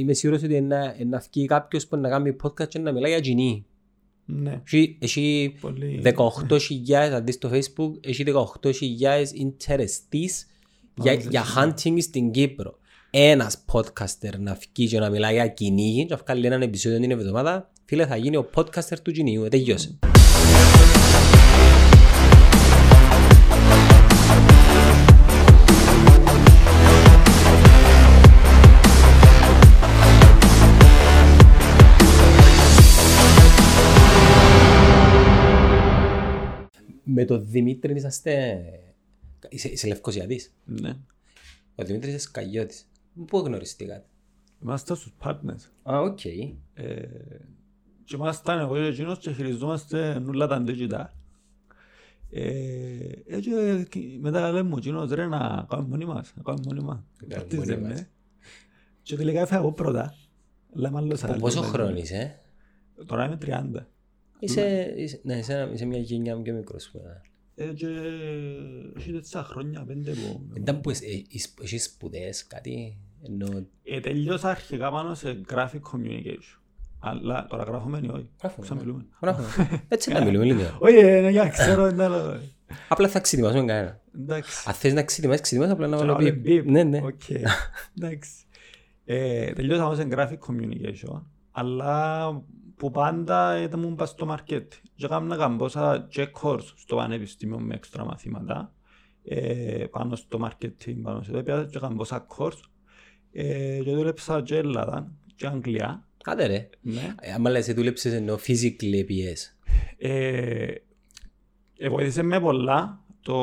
είμαι σίγουρος ότι να, να βγει κάποιος που να κάνει podcast και να μιλάει για κοινή. Ναι. Έχει, έχει Πολύ. 18.000, αν δεις στο facebook, έχει 18.000 interestees για, για hunting στην Κύπρο. Ένας podcaster να βγει και να μιλάει για κυνήγι και να βγάλει έναν επεισόδιο την εβδομάδα, φίλε θα γίνει ο podcaster του κυνήγου, ε, τελειώσε. Με τον Δημήτρη είσαστε... Είσαι, είσαι Λευκοσιατής. Ναι. Ο Δημήτρης είσαι Σκαγιώτης. Πού γνωριστήκατε; Είμαστε στους partners. Α, οκ. Ε, και ήμασταν εγώ και εκείνος και χειριζόμαστε νουλά τα digital. Ε, έτσι ε, και μετά λέμε μου εκείνος ρε να κάνουμε μόνοι μας, να κάνουμε μόνοι μας. κάνουμε Αυτή μόνοι δεν μας. είναι. Και τελικά έφαγα εγώ πρώτα. Λέμε άλλος Από άλλος. πόσο χρόνο είσαι; Τώρα είμαι 30. Είσαι, είσαι, ναι, είσαι, ένα- είσαι μια γενιά πιο μικρός. που είναι. Ε, και έχει τέσσερα χρόνια, πέντε που... Ήταν που εσύ- εσύ- έχεις σπουδές, κάτι, ενώ Ε, τελειώσα αρχικά πάνω σε graphic communication. Αλλά τώρα γράφουμε ή όχι. Γράφουμε, Ξαμιλούμε. Μπράβο. Έτσι να μιλούμε λίγο. Όχι, ε, για ξέρω, είναι άλλο. Απλά θα ξετοιμάσουμε κανένα. Εντάξει. Αν θες να ξετοιμάσεις, ξετοιμάσεις απλά να βάλω Βάλε πιπ. μπιπ. Ναι, ναι. Οκ. Εντάξει. Ε, Τελειώσα όμως σε graphic communication, αλλά που πάντα ήταν μου πας στο market. Και έκανα καμπόσα check course στο πανεπιστήμιο με έξτρα μαθήματα, ε, πάνω στο marketing, πάνω σε τέτοια, και καμπόσα course. Ε, και δούλεψα και Ελλάδα και Αγγλία. Άντε ρε. Ναι. Ε, Άμα λες, δούλεψες ενώ physically πιες. Ε, ε, βοήθησε με πολλά το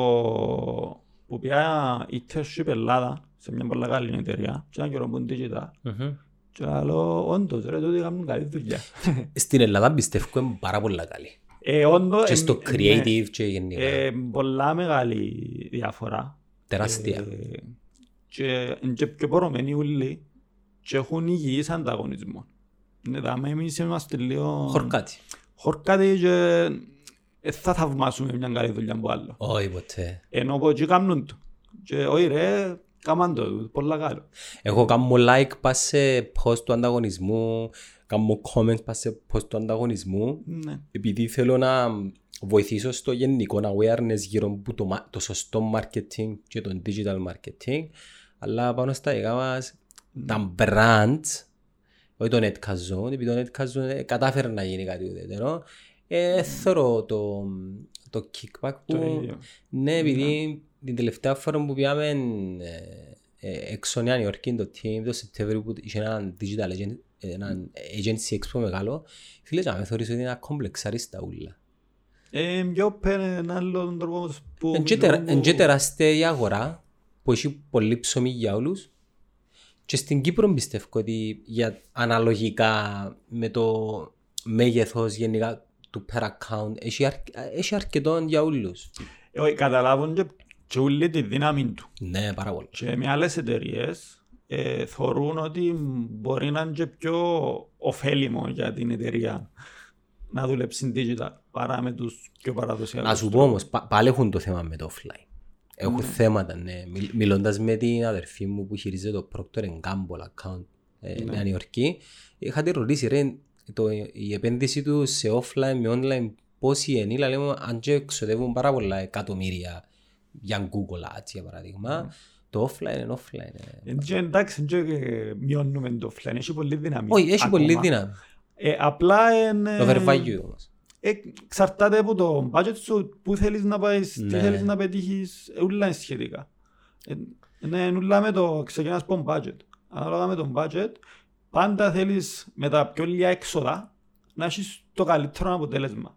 που πια internship Ελλάδα σε μια πολλά καλή εταιρεία και έναν καιρό που είναι digital Μμμ. Και λέω όντως ρε τούτοι κάνουν καλή δουλειά. Στην Ελλάδα πιστεύω είναι πάρα πολλά καλή. ε, όντως, Και ε, στο ε, creative και γενικά. ναι, ε, πολλά μεγάλη διαφορά. Τεράστια. Ε, και είναι και πιο πορωμένοι όλοι και έχουν υγιείς ανταγωνισμό. Ναι, δάμε εμείς είμαστε λίγο... Χορκάτι. Χορκάτι και ε, θα θαυμάσουμε μια καλή δουλειά από άλλο. Όχι ποτέ. Ενώ που εκεί κάνουν το. Και όχι ρε, κάμαν το, πολλά καλό. Εγώ κάνω like πας σε post του ανταγωνισμού, κάνω comment πας σε post του ανταγωνισμού, Ναι. επειδή θέλω να βοηθήσω στο γενικό awareness γύρω από το, μα- το σωστό marketing και το digital marketing, αλλά πάνω στα δικά μας, τα brands, όχι το Netcast Zone, επειδή το Netcast Zone ε, κατάφερε να γίνει κάτι ουδέτερο, ε, θεωρώ το, το kickback Το που... ίδιο. Ναι, επειδή την τελευταία φορά που πήγαμε ε, ε, έξω Νέα Υόρκη, το team, το Σεπτέμβριο που είχε έναν digital agent, έναν agency expo μεγάλο, φίλε, να με θεωρείς ότι είναι ένα κόμπλεξ τα ούλα. Ε, πιο πέρα έναν άλλον τρόπο που... Εν και τερα- εν και τεράστια η αγορά που έχει πολύ ψωμί για όλους και στην Κύπρο πιστεύω ότι για, αναλογικά με το μέγεθος γενικά του per account έχει, αρ- έχει αρκετό για όλους. Ε, όχι, καταλάβουν και, και όλοι τη δύναμη του. Ναι, πάρα πολύ. Και με άλλες εταιρείες ε, θεωρούν ότι μπορεί να είναι και πιο ωφέλιμο για την εταιρεία να δουλέψει digital παρά με τους πιο παραδοσιακούς. Να σου πω όμως, πα- πάλι έχουν το θέμα με το offline. Έχουν θέματα, ναι. Μιλ, μιλώντας με την αδερφή μου που χειρίζεται το Procter Gamble account ε, Νέα Υόρκη, είχα τη ρωτήσει, ρε, το, η επένδυση του σε offline με online πόση είναι, αλλά λέμε, αν και εξοδεύουν πάρα πολλά εκατομμύρια για Google Ads, για παράδειγμα, το offline είναι offline. ε. Ε, και εντάξει, και ε, μειώνουμε το offline, έχει πολύ δύναμη. Όχι, έχει πολύ ακόμα. δύναμη. Ε, απλά είναι... Το overvalue όμως. Ε, εξαρτάται από το budget σου, πού θέλεις να πάεις, τι Ναι. θέλεις να πετύχεις, ε, ούλα είναι σχετικά. Ε, ναι, ούλα με το, ξεκινάς από το budget. Ανάλογα με το budget, πάντα θέλεις με τα πιο λίγα έξοδα να έχεις το καλύτερο αποτέλεσμα.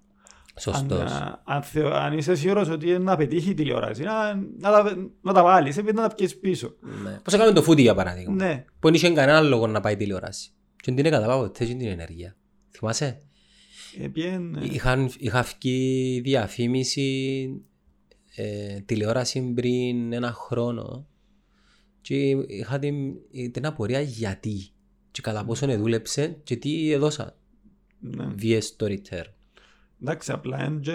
Αν, Σωστός. α, αν, θεω- αν είσαι σίγουρος ότι είναι να πετύχει η τηλεόραση, να, να, τα, να τα βάλεις, επειδή να τα πιέσεις πίσω. Ναι. Πώς έκαμε το φούτι για παράδειγμα; Ναι, που δεν είχε κανένα λόγο να πάει τηλεόραση. Και δεν έκανα ποτέ την ενέργεια. Θυμάσαι, ε, πιέν, ε, είχαν, είχα βγει διαφήμιση ε, τηλεόραση πριν ένα χρόνο και είχα την, την απορία γιατί και κατά πόσο δούλεψε και τι έδωσα ναι. via story return. Εντάξει, απλά είναι και,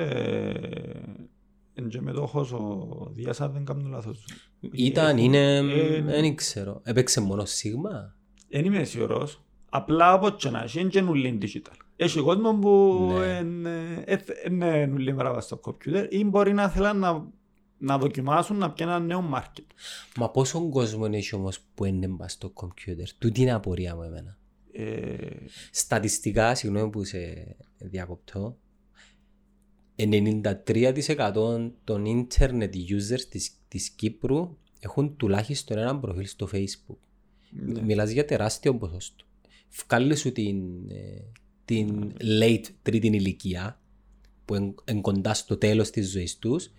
είναι και μετόχος ο Δίας, αν δεν κάνω λάθος. Ήταν, Έχουν- είναι, ε, δεν ξέρω. Έπαιξε μόνος σίγμα; Δεν είμαι σίγουρος. Απλά όπως και να έχει, είναι και νουλή digital. Έχει κόσμο που Ναι. είναι νουλή μέρα στο κομπιούτερ ή μπορεί να θέλουν να, να δοκιμάσουν να πιάνουν ένα νέο market. Μα πόσο κόσμο έχει όμως που είναι μπας στο κομπιούτερ; Τούτη είναι απορία μου εμένα. Ε, Στατιστικά, συγγνώμη που σε διακοπτώ, 93% των ίντερνετ users της, της Κύπρου έχουν τουλάχιστον ένα προφίλ στο Facebook. ναι. Μιλάς για τεράστιο ποσοστό. Βγάλε σου την, ε, την late τρίτη ηλικία που είναι κοντά στο τέλος της ζωής τους.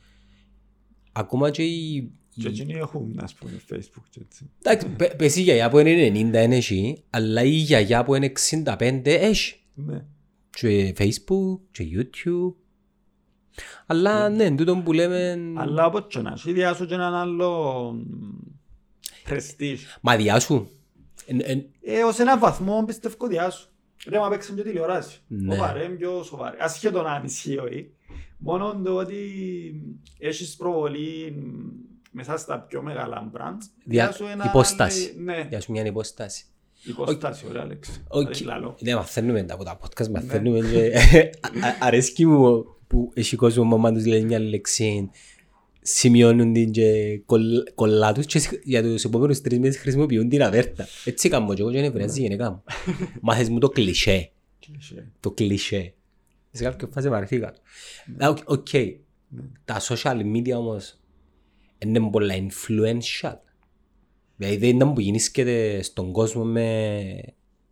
Ακόμα και οι... Και οι- εκείνοι έχουν, ας πούμε, Facebook και έτσι. Εντάξει, πε- πες η γιαγιά που είναι 90 είναι έχει, αλλά η γιαγιά που είναι 65 έχει. Ναι. Και Facebook, και YouTube. Αλλά ναι, τούτο που λέμε... Αλλά όπως και να έχει, διάσου και έναν άλλο prestige. Μα διά σου. Εν- εν- Ε, ως έναν βαθμό πιστεύω διά σου. Ρε, μα παίξαν και τηλεοράση. Ναι. Σοβαρέ, είναι πιο σοβαρέ. Ασχέτω αν ισχύει όχι. Μόνο το ότι έχεις προβολή μέσα στα πιο μεγάλα brands. Δια- διάσου ένα- υπόσταση. Ναι, Διά σου μια υπόσταση. υπόσταση, ωραία λέξη. Οκ. Δηλαδή, λαλώ. Ναι, μαθαίνουμε τα από τα podcast, μαθαίνουμε και... Α- Αρέσκει μου που έχει κόσμο που άμα τους λέει μια λέξη σημειώνουν την και κολλ- κολλά τους και σ- για τους επόμενους τρεις μήνες χρησιμοποιούν την αβέρτα. Έτσι κάνω και εγώ και είναι βρέζει γενικά μου. Μάθες μου το κλισέ. Κλισέ. Το κλισέ. Σε κάποια φάση βαρεθήκα. Α, οκ, Οκ. Τα social media όμως είναι πολλά influential. Δηλαδή δεν ήταν που γεννήσκεται στον κόσμο με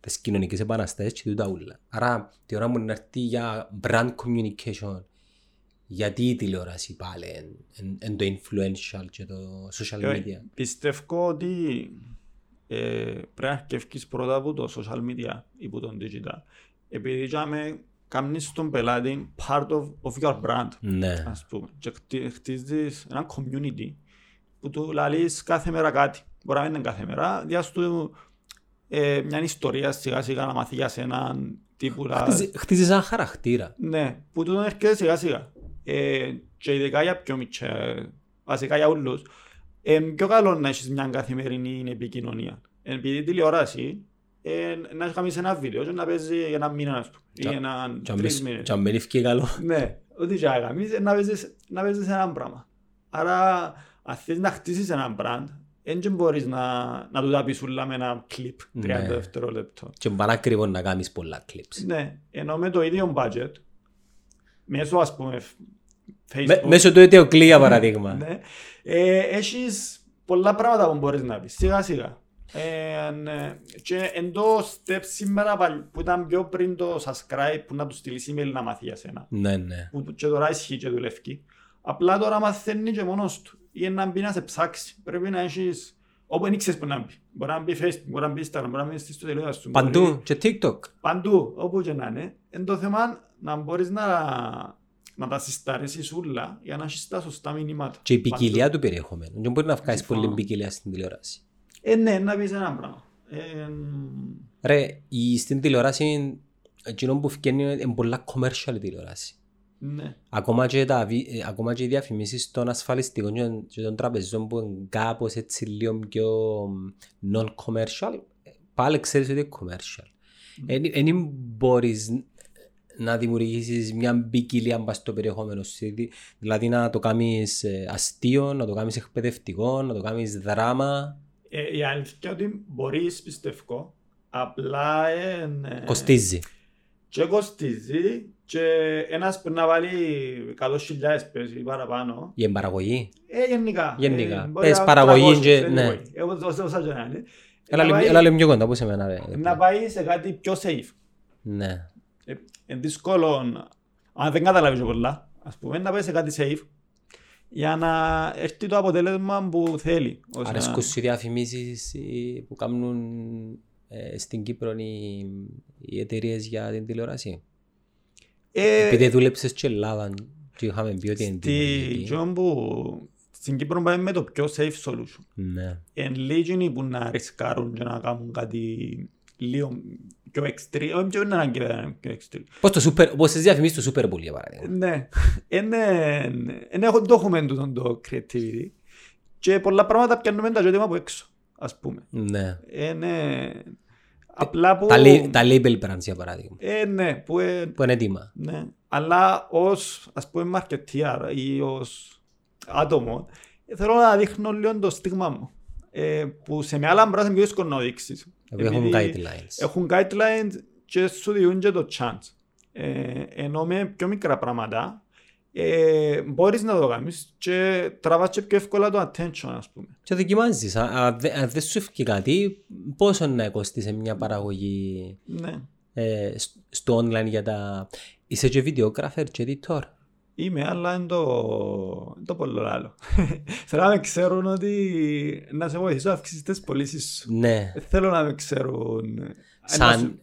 τις κοινωνικές επαναστάσεις και τούτα ούλα. Άρα τη ώρα μου να έρθει για brand communication γιατί η τηλεόραση πάλι είναι το influential και το social Ε, media; Πιστεύω ότι ε, πρέπει να αρκεύκεις πρώτα από το social media ή από το digital. Επειδή είχαμε κάνεις τον πελάτη part of, of your brand, Ναι. ας πούμε. Και χτι- χτίζεις ένα community που του λαλείς κάθε μέρα κάτι. Μπορεί να μην είναι κάθε μέρα, διάσου του ε, μια ιστορία σιγά σιγά να μάθει για σένα τύπου να... Χτίζει- Χτίζεις ένα χαρακτήρα. Ναι, που τούτο έρχεται σιγά σιγά. Ε, και ειδικά για πιο μητσά, βασικά για όλους, ε, πιο καλό να έχεις μια καθημερινή επικοινωνία. Επειδή η τηλεόραση, ε, να έχεις κάνεις ένα βίντεο και να παίζει για ένα μήνα, ας πούμε, Τσα- ή ένα Και αν τρεις μες- μήνες. και αν μην ευκεί καλό. Ναι, ό,τι και να κάνεις, να παίζεις, να παίζεις ένα πράγμα. Άρα, αν θες να χτίσεις ένα brand, δεν μπορείς να, να του τα πεις όλα με ένα κλιπ 30 Ναι. δευτερόλεπτο. Και πανάκριβο να κάνεις πολλά clips. Ναι, ενώ με το ίδιο budget, μέσω ας πούμε Facebook, Με- Μέσω του αιτιοκλή για παραδείγμα. ναι, ε, έχεις πολλά πράγματα που μπορείς να πεις, σιγά σιγά. Ε, ναι. Και εν το step σήμερα παλι- που ήταν πιο πριν το subscribe που να του στείλεις email να μάθει για σένα. Ναι, ναι. Που και τώρα ισχύει και δουλεύει. Απλά τώρα μαθαίνεις και μόνος του. Ή να μπει να σε ψάξει. Πρέπει να έχεις... Όπου δεν ήξερες που να μπει. Μπορεί να μπει Facebook, μπορεί να μπει Instagram, μπορεί να μπει στο τηλεόραση σου. μπορεί- Παντού και TikTok. Παντού, όπου και να είναι. Εν το θέμα να μπορείς να, να τα συσταρήσεις όλα για να έχεις τα σωστά μηνύματα. Και η ποικιλία του περιεχομένου. Δεν μπορεί να βγάλεις Συμφωνώ. πολύ ποικιλία στην τηλεόραση. Ε, ναι, να πεις ένα πράγμα. Ε, Ρε, η, στην τηλεόραση, εκείνο που φτιάχνει είναι πολλά commercial η τηλεόραση. ναι. Ακόμα και, τα, βι- ε, ακόμα και οι διαφημίσεις των ασφαλιστικών και, και των τραπεζών που είναι κάπως έτσι λίγο πιο non-commercial, ε, πάλι ξέρεις ότι είναι commercial. Δεν μπορείς να δημιουργήσεις μια ποικιλία μπας στο περιεχόμενο σου. δη- Δηλαδή να το κάνεις ε, αστείο, να το κάνεις εκπαιδευτικό, να το κάνεις δράμα. Ε, η αλήθεια ότι μπορείς, πιστεύω, απλά ε, ναι. Κοστίζει. και κοστίζει και ένας πρέπει να βάλει 100.000 πες ή παραπάνω. Για την παραγωγή. Ε, γενικά. Γενικά. Ε, μπορεί Πες να- παραγωγή 300, και- anyway. ναι. Ε, όσα- όσα και να είναι. Έλα Να λίγο- πάει- Έλα λίγο πιο κοντά, πώς σε μένα ρε. Να πάει σε κάτι πιο safe. Ναι. Ε, Είναι δύσκολο, αν δεν καταλάβεις πολλά, ας πούμε, να πάει σε κάτι safe για να έρθει το αποτέλεσμα που θέλει. Ώστε Αρέσκουν να- σου οι διαφημίσεις ε, που κάνουν ε, στην Κύπρο οι, οι εταιρείες για την τηλεόραση; Ε, Επειδή δούλεψες και Ελλάδα και είχαμε πει ότι είναι Στη δημιουργική. Τζον που στην Κύπρο πάμε με το πιο safe solution. Ναι. Εν λίγοι που να ρισκάρουν και να κάνουν κάτι λίγο πιο extreme, όχι πιο είναι ανάγκη να είναι πιο extreme. Πώς το super, πώς τις διαφημίσεις το Super Bowl για παράδειγμα. Ναι, δεν έχω το έχουμε τούτο το creativity και πολλά πράγματα πιάνουμε τα ζώτημα από έξω, ας πούμε. Ναι. Είναι... Απλά που... Τα, lay- τα label brands για παράδειγμα. Ε, ναι, που, ε, Που είναι έτοιμα. ναι. Αλλά ως, ας πούμε, marketeer ή ως άτομο, ε, θέλω να δείχνω λίγο το στίγμα μου. Ε, που σε μια άλλα μπράζα είναι πιο δύσκολο να δείξεις. Επειδή έχουν Επειδή guidelines. Έχουν guidelines και σου διούν και το chance. Ε, ενώ με πιο μικρά πράγματα ε, μπορείς να το κάνεις και τραβάς και πιο εύκολα το attention ας πούμε. Και δοκιμάζεις. Α- Αν δε- αν δεν σου έφυγε κάτι, πόσο να κοστίσει μια παραγωγή Ναι. ε, σ- στο online για τα... Είσαι και videographer και editor. Είμαι, αλλά είναι το, είναι το πολύ άλλο. Θέλω να με ξέρουν ότι να σε βοηθήσω να αυξήσεις τις πωλήσεις σου. Ναι. Ε, Θέλω να με ξέρουν. ε, να σου- Σαν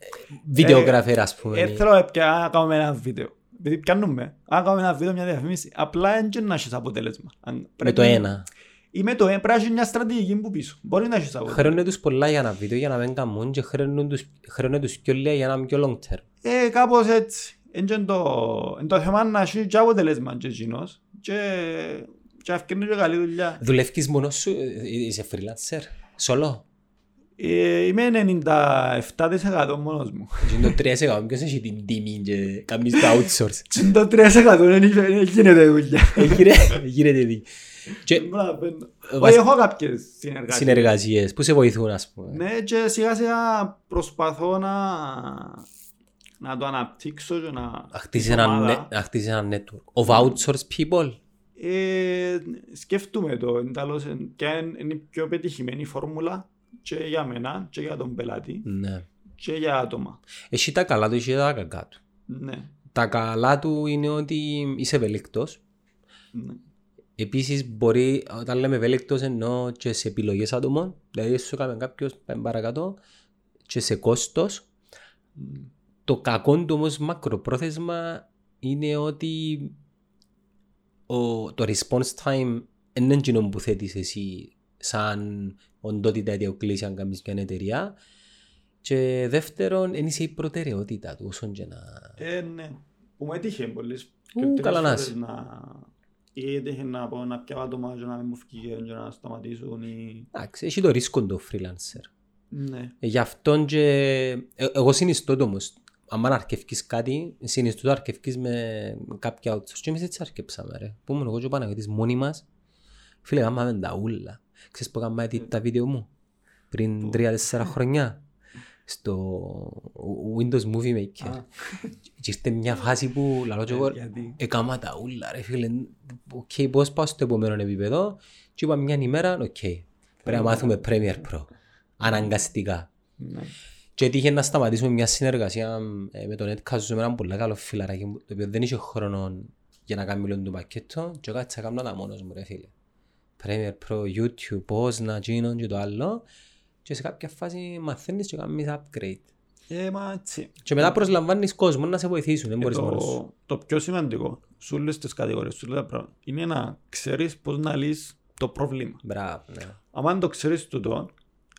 videographer ας πούμε. Ε, θέλω να πια- να κάνουμε ένα βίντεο. Επειδή πιάνουμε. Αν κάνουμε ένα βίντεο, μια διαφήμιση, απλά δεν να έχεις αποτέλεσμα. Αν Με πρέπει- το ένα. Ή με το ένα, πρέπει να έχεις μια στρατηγική που πίσω. Μπορεί να έχεις αποτέλεσμα. Χρεώνε τους πολλά για ένα βίντεο για να μην κάνουν και χρεώνουν τους, χρεώνε τους πιο λίγα για να είναι πιο long term. Ε, κάπως έτσι. Είναι και το, είναι το θέμα να έχει και αποτέλεσμα και εκείνος και, και αυκαιρνεί και καλή δουλειά. Δουλεύεις μόνος σου, ε, είσαι freelancer, solo. Ε, είμαι 97% μόνος μου. Και είναι το 3% ποιος έχει την τιμή και κάνεις το outsource; Και το 3% δεν είχε- δεν γίνεται δουλειά. Έχει ρε, γίνεται δι. Και Δεν καταλαβαίνω. βασ- Όχι, έχω κάποιες συνεργασίες. συνεργασίες που σε βοηθούν ας πούμε. Ναι, και σιγά σιγά προσπαθώ να, να το αναπτύξω και να... Να χτίσεις την ένα, ομάδα. ne- να χτίσεις ένα network. Of outsourced people; Ε, σκέφτομαι το, εντάλλως, ε, ποια είναι είναι η πιο πετυχημένη φόρμουλα και για μένα και για τον πελάτη Ναι. και για άτομα. Έχει τα καλά του, έχει τα κακά του. Ναι, Τα καλά του είναι ότι είσαι ευέλικτος. ναι. Επίσης μπορεί, όταν λέμε ευέλικτος εννοώ και σε επιλογές άτομων, δηλαδή σου έκανε κάποιος πάει παρακάτω και σε κόστος. Το κακό του όμως μακροπρόθεσμα είναι ότι ο, το response time δεν είναι εκείνο που θέτεις εσύ σαν οντότητα ιδιοκλήση αν κάνεις μια εταιρεία και δεύτερον δεν είσαι η προτεραιότητα του όσον και να... Ε, ναι. Που μου έτυχε πολλές Ου, και τρεις καλά να φορές είσαι. να... Ή έτυχε να πω να πιάω άτομα και να μην μου φύγει και να σταματήσουν ή... Εντάξει, έχει το ρίσκο το freelancer. Ναι. Ε, Γι' αυτόν και ε, εγώ συνιστώ το όμως. Αν αρκευκείς κάτι, συνιστώ το αρκευκείς με κάποια outsource. Και εμείς έτσι αρκεψαμε ρε. Που ήμουν εγώ και ο Παναγιώτης μόνοι μας. Φίλε, γάμαμε τα ούλα. Ξέρεις που έκανα edit τα βίντεο μου; Πριν τρία-τέσσερα χρονιά. Στο Windows Movie Maker. Α. Και ήρθε μια φάση που λαλώ και εγώ Γιατί... έκανα τα ούλα ρε φίλε. Οκ, πώς πάω στο επόμενο επίπεδο. Και είπα μια ημέρα, οκ. Πρέπει να μάθουμε Premiere Pro. Αναγκαστικά. Ναι. Και έτυχε να σταματήσουμε μια συνεργασία ε, με τον Edcast με έναν πολύ καλό φιλαράκι μου, το οποίο δεν είχε χρόνο για να κάνει μιλόν του πακέτο και κάτσα κάμνα τα μόνος μου ρε φίλε. Premiere Pro, YouTube, πώς να γίνουν και το άλλο και σε κάποια φάση μαθαίνεις και κάνεις upgrade. Ε, μα έτσι. Και μετά προσλαμβάνεις κόσμο να σε βοηθήσουν, δεν Ε, μπορείς μόνος σου. το, το πιο σημαντικό σε όλες τις κατηγορίες, σε όλα τα πράγματα, είναι να ξέρεις πώς να λύσεις το πρόβλημα. Μπράβο, ναι. Αν το ξέρεις τούτο,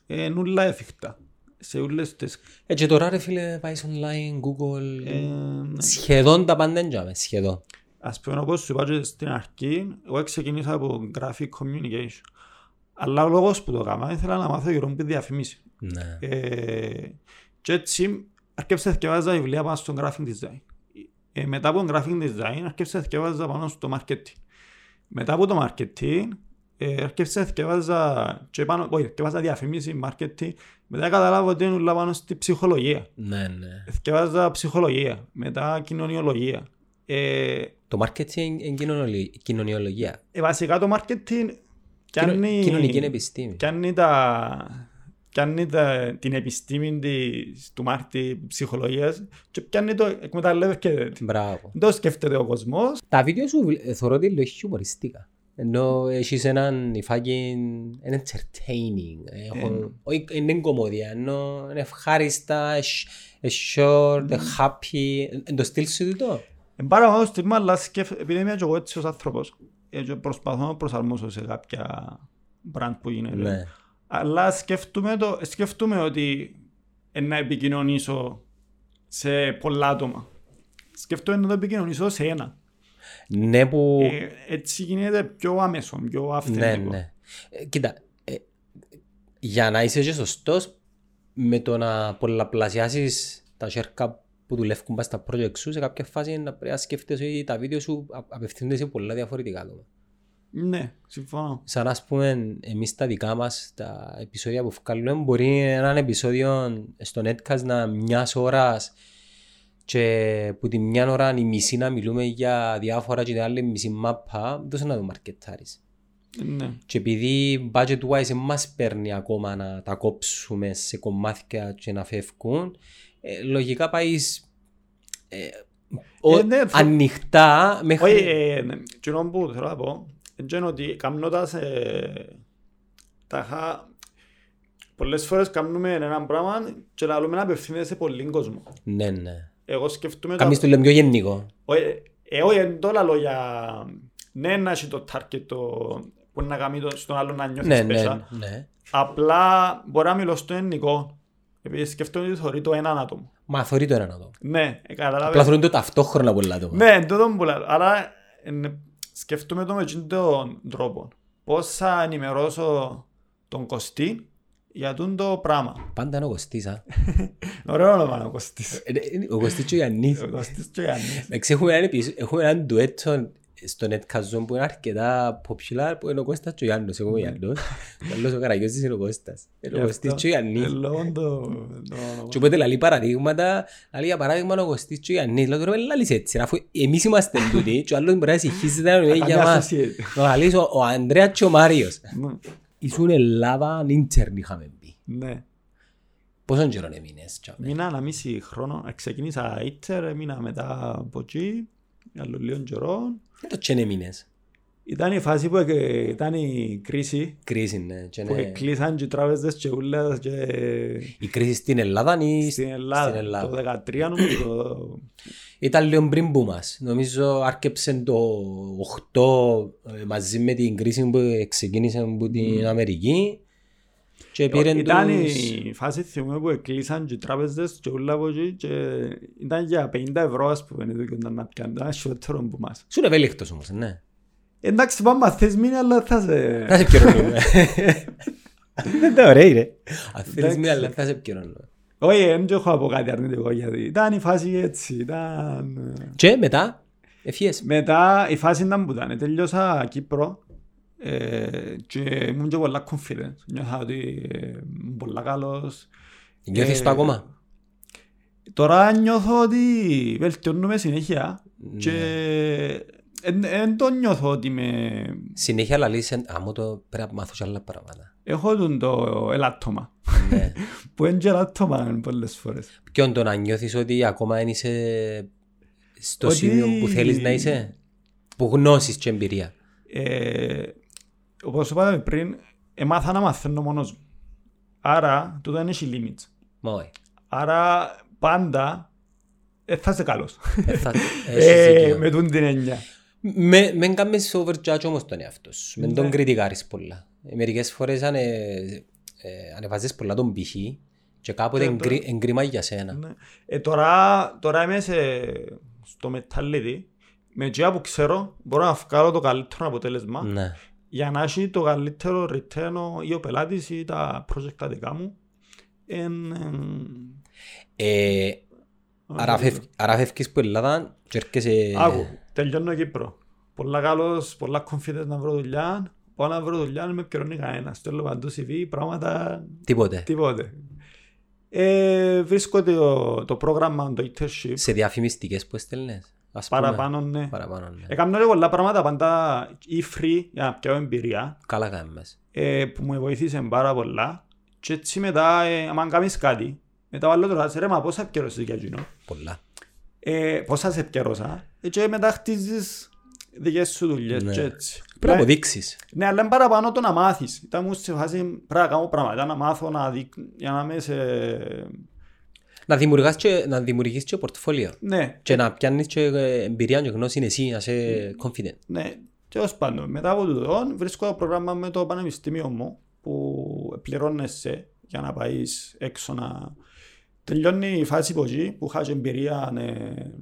ε, είναι όλα εφικτά. Σε όλες τις... Ε, και τώρα ρε φίλε πάεις online, Google, Ε, ναι. σχεδόν τα πάντα εντιαμε, σχεδόν. Ας πούμε όπως σου είπα και στην αρχή, εγώ ξεκινήσα από graphic communication. Αλλά ο λόγος που το έκανα ήθελα να μάθω γύρω από διαφήμιση. Ναι. Ε, και έτσι αρκέψα να θυκευάζα βιβλία πάνω στο graphic design. Ε, μετά από το graphic design αρκέψα να θυκευάζα πάνω στο marketing. Μετά από το marketing ε, αρκέψα να θυκευάζα και πάνω, όχι, θυκευάζα διαφήμιση, marketing. Μετά καταλάβω ότι είναι όλα πάνω στη ψυχολογία. Ναι, ναι. Θυκευάζα ψυχολογία, μετά κοινωνιολογία. Ε, Το marketing είναι κοινωνιολο- κοινωνιολογία. ε, βασικά το marketing κάνει, Κοινωνική επιστήμη. κάνει, τα, κάνει τα, την επιστήμη της, του μάρτη ψυχολογίας και πιάνει το εκμεταλλεύεται. Μπράβο. Δεν το σκέφτεται ο κόσμος. Τα βίντεο σου ε, θεωρώ ότι είναι χιουμοριστικά. Ενώ έχεις έναν υφάκι είναι entertaining. Έχουν, όχι, είναι κομμωδία, ενώ είναι ευχάριστα, είναι- είναι short, είναι happy. Είναι το στυλ σου τούτο. Εν πάρα μόνο στιγμή, αλλά σκέφ... επειδή είμαι και εγώ έτσι ως άνθρωπος ε, και προσπαθώ να προσαρμόσω σε κάποια brand που γίνεται. Ναι. Αλλά σκέφτομαι, το, σκέφτομαι ότι ε, να επικοινωνήσω σε πολλά άτομα. Σκέφτομαι να το επικοινωνήσω σε ένα. Ναι που... Ε, έτσι γίνεται πιο άμεσο, πιο αυθεντικό. Ναι, ναι. Ε, Κοίτα, ε, για να είσαι και σωστός, με το να πολλαπλασιάσεις τα σέρκα που δουλεύουν πας στα project σου, σε κάποια φάση να πρέπει να σκέφτεσαι ότι τα βίντεο σου α- απευθύνονται σε πολλά διαφορετικά άτομα. Ναι, συμφωνώ. Σαν ας πούμε εμείς τα δικά μας, τα επεισόδια που βγάλουμε, μπορεί ένα επεισόδιο στο Netcast να μιας ώρας και που τη μια ώρα η μισή να μιλούμε για διάφορα και την άλλη μισή μάπα, δώσε να το μαρκετάρεις. Ναι. Και επειδή budget wise δεν μας παίρνει ακόμα να τα κόψουμε σε κομμάτια και να φεύγουν, ε, λογικά πάει ε, ο- ναι, θα- ανοιχτά μέχρι... Όχι, ε, ναι, κοινό που θέλω να πω, είναι ότι κάνοντας ε, τα χα... Πολλές φορές κάνουμε ένα πράγμα και λαλούμε να απευθύνεται σε πολλοί κόσμο. Ναι, ναι. Εγώ σκεφτούμε... Καμίς το λέμε πιο γενικό. Όχι, ε, όχι, δεν το λέω για... Ναι, να έχει το target το... που να κάνει το- στον άλλο να νιώθεις Ναι, ναι, πέσα. ναι. Απλά μπορώ να μιλώ στο ελληνικό. Επειδή σκεφτόμαι ότι θεωρεί το έναν άτομο. Μα θωρεί το έναν άτομο. Ναι, ε, καταλάβες. Απλά θωρούν το ταυτόχρονα πολλά άτομα. Ναι, τούτο που λέω. Αλλά ε, σκεφτούμε το με εκείνον τον τρόπο. Πώς θα ενημερώσω τον Κωστή για τούτο το πράγμα. Πάντα είναι ο Κωστής, α. Ωραίο όνομα ο Κωστής. Ε, ε, Ο Κωστής και ο Γιάννης. Ο Κωστής και ο Γιάννης. Εντάξει, έχουμε έναν επεισο- έχουμε έναν ντουέτο στο Netcast που είναι αρκετά popular που είναι ο Κώστας και ο Γιάννος. Εγώ είμαι ο Γιάννος. Ο άλλος ο Καραγιώζης είναι ο Κώστας. Είναι ο Γι' Κωστής αυτό, και ο Γιάννης. ε, Λόγω το... το όνομα. Και οπότε λαλεί παραδείγματα, λαλεί για παράδειγμα ο Κωστής και ο Γιάννης. Λέω τώρα λαλείς έτσι, αφού εμείς είμαστε τούτοι και ο άλλος μπορεί να συγχύσεται να μιλάει για Καμιά μας. σχέση. Ο λαλείς ο- ο Ανδρέας και ο Μάριος. Ναι, Ήσουν Ελλάδα ίντερν είχαμε πει. Ναι. Πόσον καιρό έμεινες. τσάμε; Μήνα ένα μισή χρόνο. Ε, Ξεκίνησα ίτερ, μήνα μετά από εκεί. Άλλο λίγο καιρό. Δεν το τσένε έμεινες; Ήταν η φάση που ε, ήταν η κρίση. Κρίση, ναι. και Που ναι. κλείσαν και οι τράπεζες και ούλες και Η κρίση στην Ελλάδα ή στην Ελλάδα. στην Ελλάδα. Το 2013 νομίζω. Ήταν λίγο πριν που μας. Νομίζω άρκεψε το 8 ε, μαζί με την κρίση που ξεκίνησε από την Αμερική και πήρε Ήταν τους... η φάση θυμούμε που κλείσαν και οι τράπεζες και ούλα από εκεί και ήταν για 50 ευρώ ας πούμε το και να πιάνουν. Ήταν σιότερο που μας. Σου είναι ευέλικτος όμως, ναι. Εντάξει πάμε αν θες μείνει αλλά θα σε... Θα σε επικαιρώνουμε. Δεν τα ωραία ρε. Αν θέλεις Εντάξει. μία αλλά θα σε επικαιρώνουμε. Όχι, δεν έχω να πω κάτι αρνητικό γιατί ήταν η φάση έτσι. Ήταν... Και μετά εφιές. Μετά η φάση ήταν που ήταν. Τελειώσα Κύπρο ε, και ήμουν και πολλά confident. Νιώθα ότι ε, ήμουν πολλά καλός. Νιώθεις Ε, το ακόμα; Τώρα νιώθω ότι βελτιώνουμε συνέχεια Ναι. και δεν το νιώθω ότι με... Συνέχεια λαλείς, άμα το πρέπει να μάθω και άλλα πράγματα. Έχω τον το ελάττωμα Ναι. που είναι και ελάττωμα πολλές φορές. Ποιον το να νιώθεις ότι ακόμα δεν είσαι στο Ότι- σημείο που θέλεις να είσαι. Που γνώσεις και εμπειρία; Ε, όπως είπαμε πριν, έμαθα να μαθαίνω μόνος μου. Άρα, τούτο δεν έχει limits. Μα όχι. Άρα, πάντα ε, θα είσαι καλός. Ε, θα- έχεις Ε, δίκιο. με τούν την έννοια. Με- Μεν κάνεις overjudge όμως τον εαυτό σου. Μεν τον Ναι. κριτικάρεις πολλά. Ε, Μερικές φορές ανε, ε, ανεβάζεις πολλά τον πυχή και κάποτε Και εγκρι- εγκρίμα για σένα. Ναι. Ε, τώρα, τώρα είμαι σε, στο mentality. Με τζιά που ξέρω, μπορώ να βγάλω το καλύτερο αποτέλεσμα Ναι. για να έχει το καλύτερο return ο- ή ο πελάτης ή τα project τα δικά μου. Εν, εν, Ε, άρα φεύ- Άρα φεύγεις που Ελλάδα και έρχεσαι... Άκου, τελειώνω Κύπρο. Πολλά καλός, πολλά confident να βρω δουλειά. Πάω να βρω δουλειά, δεν με επικαιρώνει κανένας. Στέλνω παντού CV, πράγματα, Τίποτε. τίποτε. Ε, βρίσκω το, το πρόγραμμα, το internship, Σε διαφημιστικές που έστελνες. ας πούμε. παραπάνω, ναι. Παραπάνω, ναι. Έκανα και πολλά πράγματα πάντα ή free για να πιάω εμπειρία Καλά κάνεις. ε, που με βοήθησε πάρα πολλά. Και έτσι μετά, ε, άμα κάνεις κάτι, μετά βάλω τώρα, σε ρε, μα πόσα επικαιρώσεις για εκείνο. Πολλά. Ε, πόσα σε επικαιρώσα. Ε, και μετά χτίζεις δικές σου δουλειές Ναι. και έτσι. Πρέπει να Ναι. αποδείξεις. Ναι, αλλά είναι παραπάνω το να μάθεις. Ήταν μου σε φάση πρέπει να κάνω πράγματα, να μάθω, να δει, για να είμαι σε... Να δημιουργάς και, να δημιουργείς και πορτφόλιο. Ναι, Και να πιάνεις και ε, εμπειρία και γνώση εσύ, να είσαι confident. ναι. Και ως πάντων, μετά από τούτο βρίσκω το πρόγραμμα με το πανεπιστήμιο μου που πληρώνεσαι για να πάεις έξω να... Τελειώνει η φάση από εκεί που είχα και εμπειρία ναι,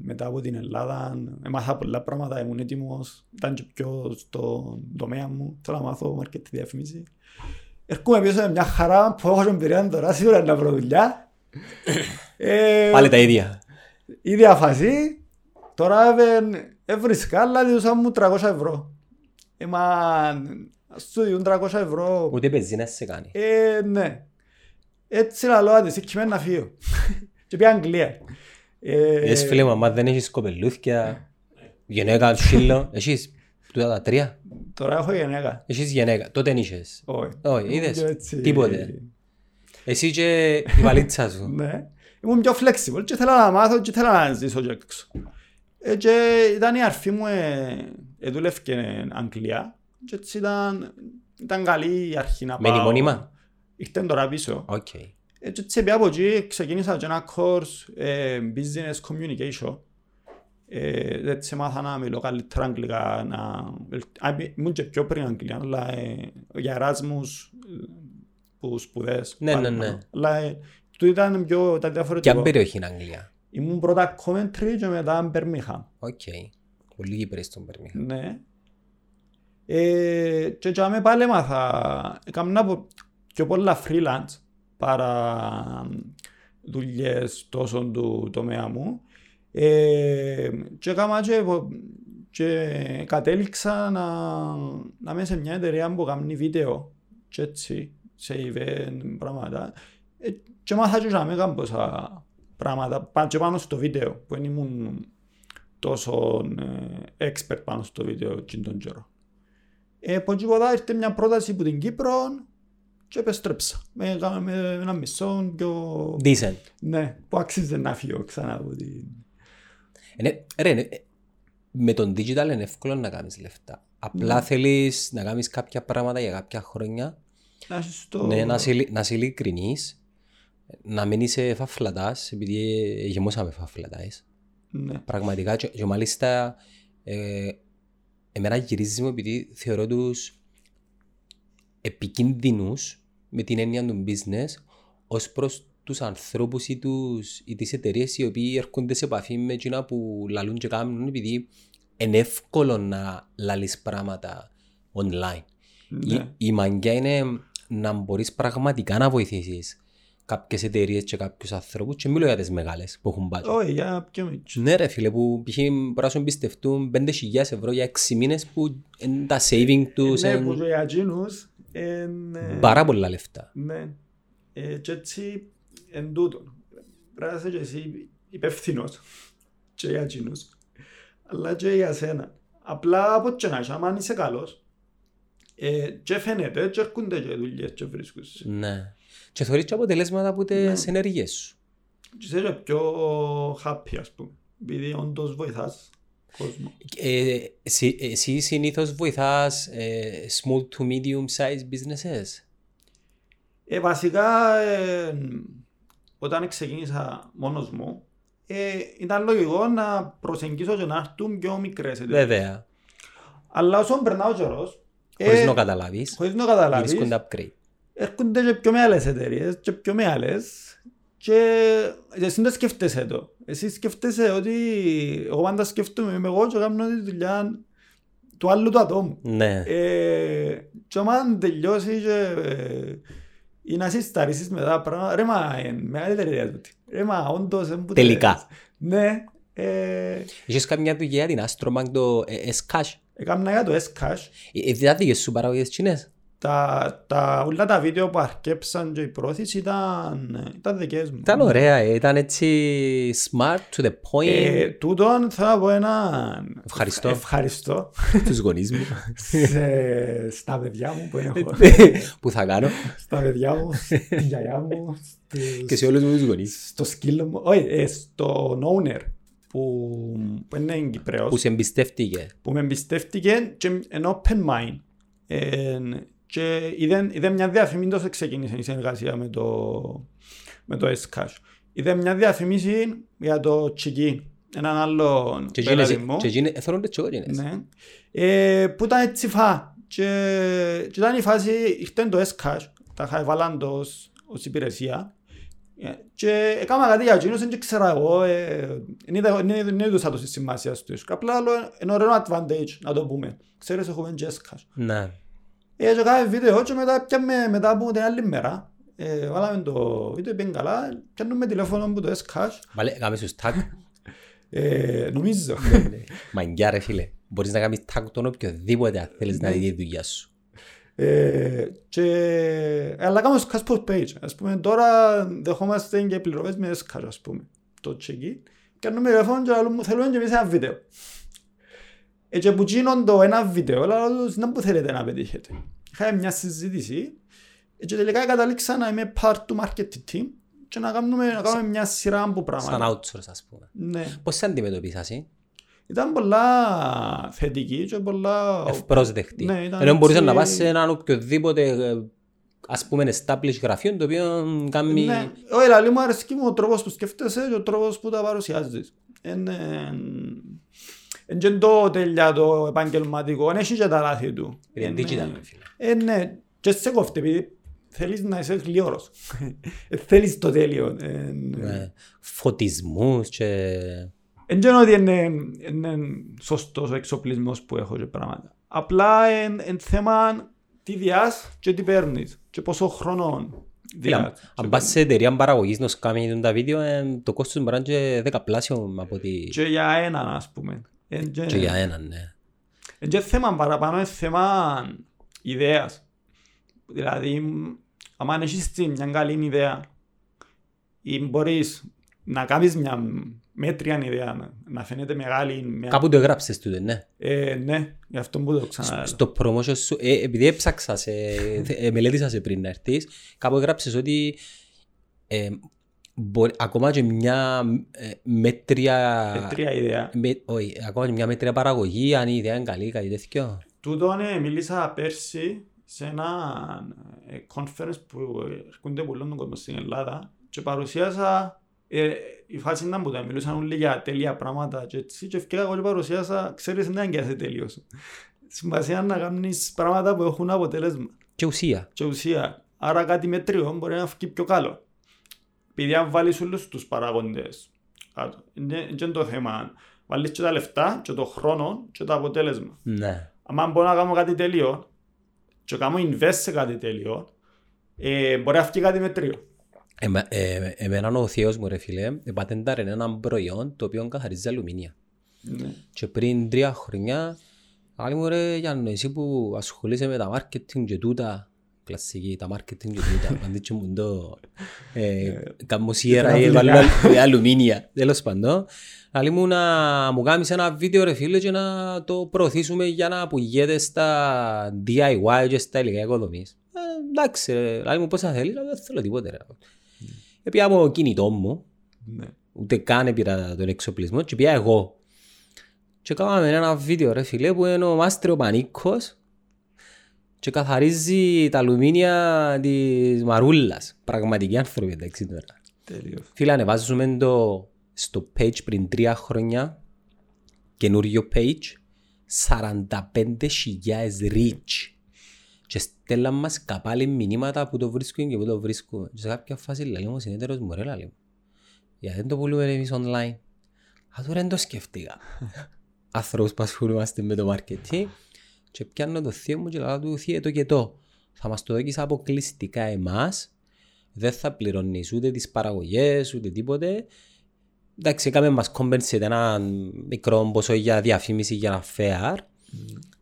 μετά από την Ελλάδα. Έμαθα πολλά πράγματα, ήμουν έτοιμος. Ήταν και πιο στο τομέα μου. Θέλω να μάθω marketing διαφήμιση. Έρχομαι πίσω με μια χαρά που έχω εμπειρία τώρα, σίγουρα να βρω δουλειά. Ε, Πάλι τα ίδια. ίδια φασή, τώρα δεν έβρισκα, αλλά διούσα μου 300 ευρώ. Ε, μα, σου διούν 300 ευρώ. Ούτε πεζίνα σε κάνει. Ε, ναι. Έτσι λαλώ, άντε, σε κειμένου να φύγω. Και πήγα Αγγλία. Ε, Εσύ φίλε μου, άμα δεν έχεις κοπελούθκια, γενέκα, σύλλο, έχεις τούτα τα τρία; Τώρα έχω γενέκα. Έχεις γενέκα, τότε δεν είχες. Όχι. Όχι, είδες, Και έτσι- τίποτε. Εσύ και η βαλίτσα σου. Ναι. Ήμουν πιο flexible και ήθελα να μάθω και ήθελα να ζήσω και έξω. Ε, και ήταν η αρφή μου, ε, ε, δούλευκε Αγγλία και έτσι ήταν, ήταν καλή η αρχή να πάω. Μένει μόνιμα. Ήρθε τώρα πίσω. Οκ. Ε, και έτσι πήγα από εκεί, ξεκίνησα και ένα course ε, business communication. Ε, έτσι μάθα να μιλώ καλύτερα αγγλικά, να... Α, ήμουν και πιο πριν Αγγλία, αλλά ε, για Erasmus ε, που σπουδές. Ναι, πάλι ναι, ναι. μόνο. Αλλά ε, του ήταν πιο ήταν Και διαφορετικό. αν περιοχή είναι Αγγλία; Ήμουν πρώτα Coventry και μετά Birmingham. Οκ. Πολύ Κύπρες στον Περμίχα. Ναι. Ε, και για με πάλι έμαθα, έκανα από πιο πολλά freelance παρά δουλειές τόσο του τομέα μου. Ε, και έκανα και, και κατέληξα να, να είμαι σε μια εταιρεία που κάνει βίντεο και έτσι, σε event, πράγματα. Ε, και μάθα και για με κάμποσα πράγματα πά- και πάνω στο βίντεο που δεν ήμουν τόσο ε, expert πάνω στο βίντεο εκείνον τον καιρό. Ε, από εκεί ποτά ήρθε μια πρόταση από την Κύπρο και επέστρεψα. Με, με, με ένα μισό πιο... Decent. Ναι, που αξίζει να φύγω ξανά από την... Είναι- Ρε, είναι- με τον digital είναι εύκολο να κάνεις λεφτά. Απλά θέλεις να κάνεις κάποια πράγματα για κάποια χρόνια, Να είσαι στο... ναι, να είσαι, ειλι- να είσαι ειλικρινής, να μην είσαι φαφλατάς, επειδή ε, γεμώσαμε φαφλατάες. Ναι. Πραγματικά και, και μάλιστα ε, εμένα γυρίζει μου επειδή θεωρώ τους επικίνδυνους με την έννοια του business ως προς τους ανθρώπους ή, τους, ή τις εταιρείες οι οποίοι έρχονται σε επαφή με εκείνα που λαλούν και κάνουν επειδή είναι εύκολο να λαλείς πράγματα online. Ναι. Η, η μαγιά είναι να μπορείς πραγματικά να βοηθήσεις κάποιες εταιρείες και κάποιους ανθρώπους και μιλώ για τις μεγάλες που έχουν budget. Όχι, για πιο μίτσο. Ναι ρε φίλε που π.χ. μπορεί να σου εμπιστευτούν 5.000 ευρώ για 6 μήνες που είναι τα saving τους, Ναι, είναι που και για εκείνους... ε, ναι. πάρα πολλά λεφτά. Ναι. Ε, και έτσι εν τούτον. Πρέπει να είσαι και εσύ υπεύθυνος και για εκείνους. Αλλά και για σένα. Απλά από και να είσαι, άμα είσαι καλός, ε, και φαίνεται και έρχονται και δουλειές και βρίσκουν σε. Ναι. Και θεωρείς και αποτελέσματα από τις ενέργειες σου. Και είσαι και πιο happy ας πούμε. Επειδή όντως βοηθάς κόσμο. Ε, εσύ, εσύ συνήθως βοηθάς ε, small to medium size businesses; Ε, βασικά, ε, όταν ξεκίνησα μόνος μου, ε, ήταν λογικό να προσεγγίσω και να έρθουν πιο μικρές εταιρείες. Βέβαια. Αλλά όσο περνά ο καιρός, Χωρίς ε, να καταλάβεις. χωρίς να καταλάβεις, Βρίσκονται upgrade. έρχονται και πιο μεγάλες εταιρείες και πιο μεγάλες και εσύ δεν σκέφτεσαι το. Εσύ σκέφτεσαι ότι εγώ πάντα σκέφτομαι είμαι εγώ και κάνω τη δουλειά του άλλου του ατόμου. Ναι. Ε, και άμα τελειώσει και ε, ή να συσταρίσεις μετά πράγματα, ρε μα είναι μεγάλη εταιρεία τούτη. Ρε μα όντως είναι που Τελικά. τελειώσεις. Ναι. Ε, Είχες καμιά δουλειά την Astrobank το ε, S-Cash; έκανα για το S-Cash Ε, Δεν δικές σου παραγωγές τσινές; Τα, τα, όλα τα βίντεο που αρκέψαν και η πρόθεση ήταν, ήταν δικές μου. Ήταν ωραία, ε, ήταν έτσι smart to the point. Ε, τούτον θα πω ένα Ευχαριστώ. ευχαριστώ τους γονείς μου. σε, στα παιδιά μου που έχω. που θα κάνω στα παιδιά μου, στη γιαγιά μου, στους- και σε όλους μου τους γονείς στο σκύλο μου, όχι, ε, στον owner που, που είναι Κυπρέος, που σε εμπιστεύτηκε. που με εμπιστεύτηκε και είναι open mind. Ε, και είδε, είδε μια διαφήμιση, τόσο ξεκίνησε η συνεργασία με το, με το S-Cash. Είδε μια διαφήμιση για το Τσικί, έναν άλλο Και πελάτη εκείνες- μου. και εκείνες έθελονται και εγώ εκείνες. Ναι. Ε, που ήταν έτσι φα. Και, και ήταν η φάση, ήρθε το S-Cash, τα είχα βάλαν το ως, ως υπηρεσία. Ε, Και έκανα κάτι για εκείνους, δεν ξέρα εγώ, ε, δεν είδα- δεν δεν έδωσα τόση σημασίας στους. Απλά άλλο είναι ωραίο advantage, να το πούμε. Ξέρεις, έχουμε και S-Cash. Ναι. Ε, και κάθε βίντεο και μετά πιάμε μετά από την άλλη μέρα. Ε, βάλαμε το βίντεο, πήγαινε καλά, πιάνουμε τηλέφωνο που το S-Cash. Βάλε, κάμε σου tag. Ε, νομίζω. Μαγκιά ρε φίλε. Μπορείς να κάνεις tag τον οποιοδήποτε αν θέλεις να δεις τη δουλειά σου. Ε, και, αλλά κάνουμε στο passport page. Ας πούμε, τώρα δεχόμαστε και πληρωμές με S-Cash, ας πούμε. Το check-in. Κάνουμε τηλέφωνο και λέμε, θέλουμε και εμείς ένα βίντεο. Ε, και που γίνονται ένα βίντεο, αλλά δεν που θέλετε να πετύχετε. Είχαμε μια συζήτηση ε, και τελικά καταλήξα να είμαι part του marketing team και να κάνουμε, να κάνουμε μια σειρά από πράγματα. Σαν outsource ας πούμε. Ναι. Πώς σε αντιμετωπίσας εσύ; Ήταν πολλά θετική και πολλά... Ευπρόσδεκτη. Ναι, ήταν Ενώ μπορείς έτσι- να πας σε έναν οποιοδήποτε ε, ας πούμε established γραφείο το οποίο κάνει... Ναι, όχι, λαλή μου αρέσκει μου ο τρόπος που σκέφτεσαι και ο τρόπος που τα παρουσιάζεις. Είναι... Εν και το τέλεια το επαγγελματικό, εν έχει και τα λάθη του. Είναι Είναι- digital ρε φίλε. Ε, ναι, και σε κόφτει επειδή θέλεις να είσαι γλυόρος. Ε, θέλεις το τέλειο. Ε, Ναι. Φωτισμούς και... Εν και ότι είναι, είναι σωστός ο εξοπλισμός που έχω και πράγματα. Απλά είναι θέμα τι διάς και τι παίρνεις και πόσο χρόνο Φίλε, διάς. αν πας σε εταιρεία παραγωγής να σου κάνει τα βίντεο ε, το κόστος μπορεί να είναι και δεκαπλάσιο από ότι... Και για έναν ας πούμε. Εν και- Και για έναν, ναι. εν και θέμα παραπάνω, είναι θέμα ιδέας. Δηλαδή, αν έχεις την- μια καλή ιδέα ή μπορείς να κάνεις μια μέτρια ιδέα, να- να φαίνεται μεγάλη, μια... Κάπου το έγραψες τούτο, ναι. Ε, ναι, γι' αυτό που το ξαναλέω. Στο promotion σου, ε, επειδή έψαξα, σε, ε, μελέτησα σε πριν να έρθεις, κάπου έγραψες ότι ε, μπορεί, ακόμα και μια ε, μέτρια... Μέτρια ιδέα. Με, όχι, ακόμα και μια μέτρια παραγωγή, αν η ιδέα είναι καλή, κάτι τέτοιο. Τούτο ναι, μίλησα πέρσι σε ένα ε, conference που έρχονται πολλών τον κόσμο στην Ελλάδα και παρουσίασα ε, η φάση ήταν που τα μιλούσαν όλοι για τέλεια πράγματα και έτσι και ευκαιρία εγώ και παρουσίασα ξέρεις δεν είναι και σε τέλειος. Σημασία να κάνεις πράγματα που έχουν αποτέλεσμα Και ουσία. και ουσία. Άρα κάτι μετρίο μπορεί να βγει πιο καλό. Επειδή αν βάλεις όλους τους παράγοντες κάτω, είναι, είναι το θέμα. Βάλεις και τα λεφτά και το χρόνο και το αποτέλεσμα. Ναι. Αν μπορώ να κάνω κάτι τέλειο και κάνω invest σε κάτι τέλειο, ε, μπορεί να βγει κάτι μετρίο. Εμα, ε, εμένα ο θείος μου ρε φίλε, πατένταρε ένα προϊόν το οποίο καθαρίζει αλουμίνια. Ναι. Και πριν τρία χρόνια, άλλη μου ρε Γιάννο, εσύ που ασχολείσαι με τα marketing και τούτα, κλασική, τα marketing και τούτα, αντίτσο μου το ε, καμοσιέρα ή βάλω αλουμίνια, τέλος πάντων. Άλλη μου να μου κάνεις ένα βίντεο ρε φίλε και να το προωθήσουμε για να πουλιέται στα DIY και στα υλικά οικοδομής. Ε, εντάξει ρε, άλλη μου πώς θα θέλεις, αλλά δεν θέλω τίποτε ρε. Επία από κινητό μου, Ναι. ούτε καν πήρα τον εξοπλισμό και πήγα εγώ. Και κάναμε ένα βίντεο ρε φίλε που είναι ο Μάστρο Πανίκος και καθαρίζει τα αλουμίνια της Μαρούλας. Πραγματικοί άνθρωποι εντάξει τώρα. Τέλειος. Φίλε ανεβάζουμε το στο page πριν τρία χρόνια καινούριο page 45.000 reach και στέλναν μας καπάλι μηνύματα που το βρίσκουν και που το βρίσκουν. Και σε κάποια φάση λέει μου ο συνέτερος μου ρε λέει μου. Γιατί δεν το πουλούμε εμείς online; Α, τώρα δεν το σκέφτηκα. Ανθρώπους που ασχολούμαστε με το marketing και πιάνω το θείο μου και λέω του θείο το και το. Θα μας το δώκεις αποκλειστικά εμάς. Δεν θα πληρώνεις ούτε τις παραγωγές ούτε τίποτε. Εντάξει, έκαμε μας compensate ένα μικρό ποσό για διαφήμιση για ένα fair.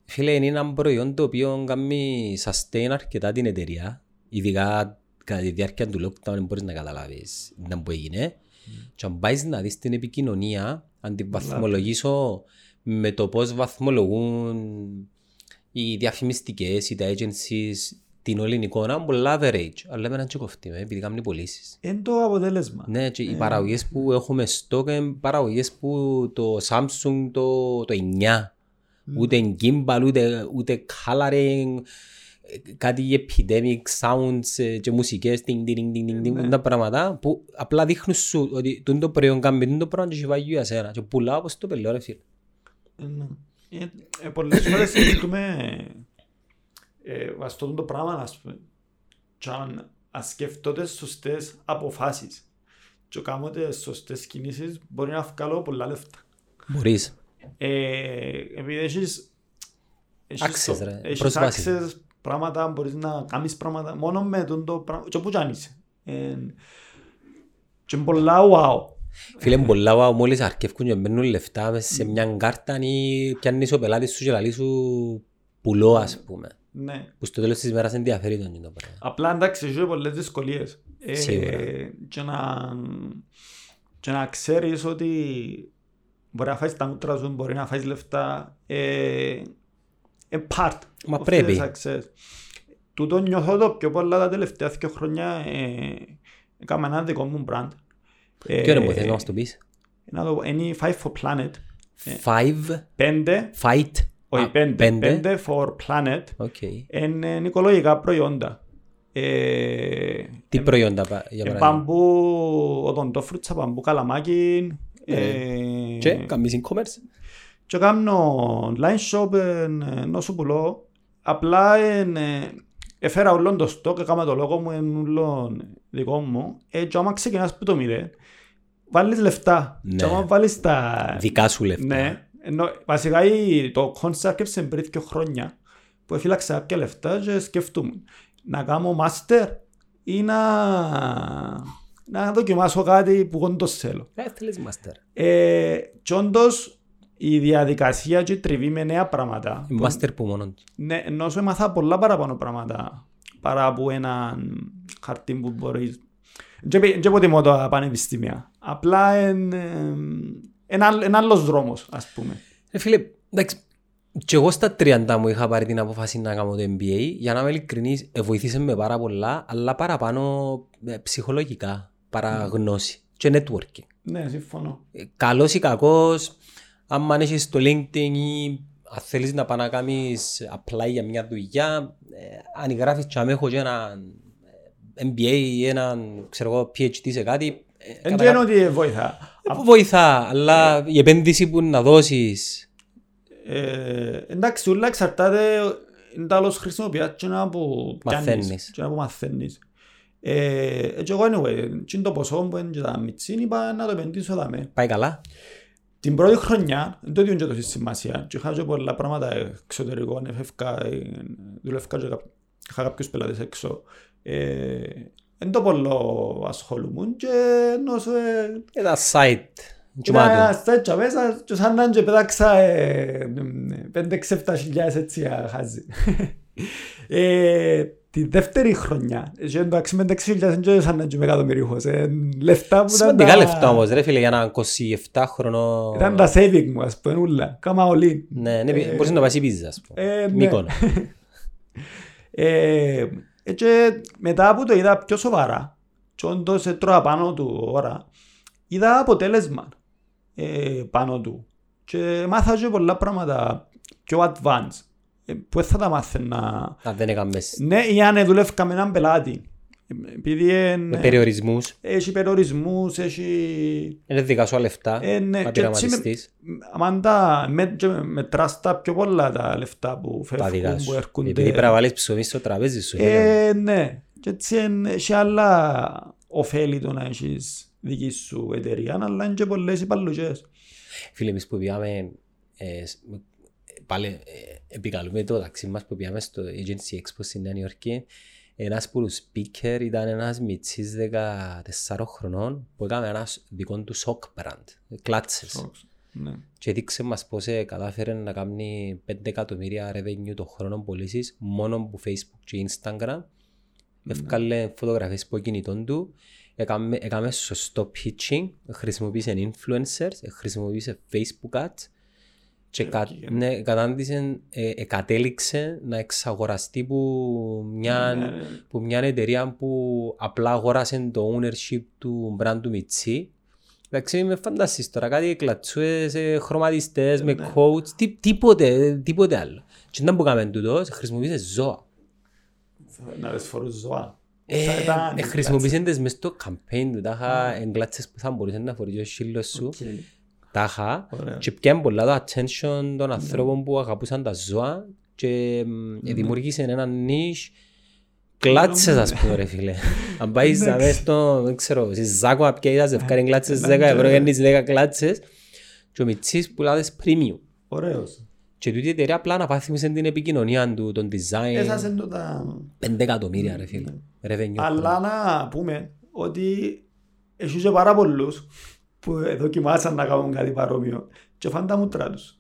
Φίλε, είναι ένα προϊόν το οποίο κάνει sustain αρκετά την εταιρεία. Ειδικά κατά τη διάρκεια του lockdown δεν μπορείς να καταλάβεις να που έγινε. Και αν πάεις να δεις την επικοινωνία, αν την βαθμολογήσω με το πώς βαθμολογούν οι διαφημιστικές ή τα agencies την όλη εικόνα, πολλά average. Αλλά εμένα και κοφτεί με, επειδή κάνουν πωλήσεις. Είναι το αποτέλεσμα. Ναι, και οι παραγωγές που έχουμε στο είναι παραγωγές που το Samsung το, το 9. Ούτε gimbal, ούτε, ούτε coloring, ε, κάτι epidemic sounds ε, και μουσικές, τινγκ, τινγκ, τινγκ, τινγκ, τινγκ, τα πράγματα που απλά δείχνουν σου ότι τούτο το προϊόν κάνει τούτο πράγμα και έχει βάγει για σένα και πουλάω όπως το πελώ ρε φίλε. Ε, ναι. Ε, ε, πολλές φορές σκέφτομαι ε, αυτό το πράγμα ας πούμε και αν ας σκέφτονται σωστές αποφάσεις και κάνω τις σωστές κινήσεις μπορεί να βγάλω πολλά λεφτά. Μπορείς. Ε, επειδή έχεις, έχεις Access, το- ρε. έχεις Πρόσβαση. access πράγματα, μπορείς να κάνεις πράγματα μόνο με τον το πράγμα και όπου κι αν είσαι. Ε, και πολλά wow. Φίλε μου πολλά wow, μόλις αρκεύκουν και μπαίνουν λεφτά μέσα σε μια κάρτα ή πιάνεις ο πελάτης σου και λαλείς σου πουλό ας πούμε. Ναι. Που στο τέλος της μέρας ενδιαφέρει τον το πράγμα. Απλά εντάξει, έχει πολλές δυσκολίες. Ε, Σίγουρα. και, να, και να ξέρεις ότι μπορεί να φάεις τα μούτρα σου, μπορεί να φάεις λεφτά. Ε, ε, part Μα of πρέπει. the success. Τούτο νιώθω το πιο πολλά τα τελευταία δύο χρόνια. Ε, έκανα ένα δικό μου brand. Ε, Ποιο είναι που θες να μας το πεις; να το- Είναι η Five for Planet. Five, Πέντε, fight. όχι Α, πέντε, πέντε. πέντε for Planet. Οκ. Είναι οικολογικά προϊόντα. Ε, Τι προϊόντα πα- για ε, παράδειγμα; Μπαμπού, οδοντόφρουτσα, μπαμπού καλαμάκι. ε, Και κάνεις e-commerce; Και κάνω online shop ενώ σου πουλώ. Απλά εν, ε, έφερα όλον το stock, έκανα το λόγο μου, εν όλον δικό μου. Ε, και άμα ξεκινάς που το μηδέν, βάλεις λεφτά. Ναι. Και άμα βάλεις τα... Δικά σου λεφτά. Ναι. Ενώ, βασικά η- το concept έρχεψε πριν δύο χρόνια που έφυλαξα κάποια λεφτά και σκεφτούμε να κάνω master ή να, να δοκιμάσω κάτι που όντως θέλω. Ε, θέλεις master. Ε, και όντως η διαδικασία και η τριβή με νέα πράγματα. Η Master που μόνο τους. Ναι, ενώ σου έμαθα πολλά παραπάνω πράγματα παρά από έναν χαρτί που μπορείς. Δεν υποτιμώ τα πανεπιστήμια. Απλά είναι ένα άλλος δρόμος, ας πούμε. Ε, φίλε, εντάξει, και εγώ στα 30 μου είχα πάρει την απόφαση να κάνω το MBA. Για να είμαι ειλικρινής, ε, βοήθησε με πάρα πολλά, αλλά παραπάνω ε, ψυχολογικά, παραγνώση και networking. Ναι, συμφωνώ. Ε, καλός ή κακός, άμα έχεις το LinkedIn ή αν θέλεις να πάει να κάνεις apply για μια δουλειά, ε, αν γράφεις και αν έχω και ένα ε, MBA ή ένα ξέρω εγώ, PhD σε κάτι, ε, Δεν κατά- ξέρω ότι βοηθά. ε, βοηθά, αλλά η επένδυση που να δώσεις Ε, εντάξει, όλα εξαρτάται είναι τα άλλος χρησιμοποιάς και να που πιάνεις Μαθαίνεις. και να που μαθαίνεις. Ε, και εγώ anyway, και είναι το ποσό που είναι και τα μητσίν, είπα να το επενδύσω δάμε. πάει καλά. Την πρώτη χρονιά, δεν το διούν και τόση σημασία και είχα και πολλά πράγματα εξωτερικών, εφεύκα, ε, δουλεύκα και κά- είχα κάποιους πελάτες έξω. Ε, Δεν το πολλό ασχολούμουν και ενώ σου ε, Ένα site. Κοίτα, Τσουμάτο. στα έτσι μέσα και σαν να και πέταξα ε, πέντε-ξεφτά χιλιάδες έτσι χάζει. Ε, Τη δεύτερη χρονιά, και εντάξει με 6.000 δεν είναι σαν να είμαι εκατομμυρίχος. ε, Λεφτά που ήταν Σημαντικά τα- λεφτά όμως ρε φίλε για έναν 27 χρονό. Ήταν τα saving μου ας πούμε ούλα. Κάμα όλοι. Ναι, ναι, μπορείς να πάει πίζα ας πούμε. Ε, ναι. Μύκονο. Ε, ε, και μετά που το είδα πιο σοβαρά και όντως έτρωα πάνω του ώρα είδα αποτέλεσμα ε, πάνω του και μάθα και πολλά πράγματα πιο advanced ε, που δεν θα τα μάθαινα Αν δεν έκαμες ναι ή αν δούλευκα με έναν πελάτη Ε, επειδή εν- με περιορισμούς, έχει περιορισμούς έχει είναι δικά σου λεφτά, ε, ναι, να και έτσι με- πειραματιστείς. αν τα με, και μετράς τα πιο πολλά τα λεφτά που Τα δικά φεύγουν σου. που έρχονται Επειδή πρέπει να βάλεις ψωμί στο τραπέζι σου. φίλε μου. Ε, ναι. Και έτσι εν- έχει άλλα ωφέλη το να έχεις δική σου εταιρεία, αλλά είναι και πολλές υπαλλουτζές. Φίλε, εμείς που πήγαμε, ε, σ- με- πάλι ε, επικαλούμε το ταξί μας που πήγαμε στο Agency Expo στη Νέα Υόρκη. Ένας που τους speaker ήταν ένας μητσής 14 χρονών που έκαμε ένας σ- δικός του shock brand, κλάτσες. Ναι. Και έδειξε μας πώς ε, κατάφερε να κάνει 5 εκατομμύρια revenue το χρόνο πωλήσεις μόνο από Facebook και Instagram. Εύκαλε φωτογραφίες από κινητών του. Έκαμε, έκαμε σωστό pitching. Χρησιμοποίησε influencers. Χρησιμοποίησε Facebook ads. Και κα, Ευκήγε. ναι, κατάντησε, ε, ε, κατέληξε να εξαγοραστεί που μια, Ναι, ναι. που μια εταιρεία που απλά αγόρασε το ownership του brand του Μιτσί. Εντάξει, με φανταστείς τώρα κάτι κλατσούες, ε, χρωματιστές, με Ναι. coach, τι, τίποτε, τίποτε άλλο. Και ήταν που κάνουμε τούτος, χρησιμοποίησες ζώα. Να δες φορούς ζώα. Ε, Θα ήταν- ε, χρησιμοποίησαν τις μες στο campaign του, τα είχα εγκλάτσες που θα μπορούσε να φορείς ο σύλλος σου, Οκ. Τα είχα Ωραία. και πιάνε πολλά το attention των ανθρώπων που αγαπούσαν τα ζώα και μ, ε, δημιούργησε ένα niche κλάτσες ας πούμε ρε φίλε. Αν πάεις να δεις το, δεν ξέρω, στη Ζάκο να πιέσεις ένα ζευκάρι κλάτσες 10 ευρώ για τις 10 κλάτσες και ο Μιτσής πουλά τις premium. Ωραίος. Και τούτη η εταιρεία απλά αναβάθμισε την επικοινωνία του, τον design. Έσασαν το τα... 5 εκατομμύρια ρε φίλε. Revenue. Αλλά να πούμε ότι έχει και πάρα πολλούς που δοκιμάσαν να κάνουν κάτι παρόμοιο και φάνε τα μούτρα τους.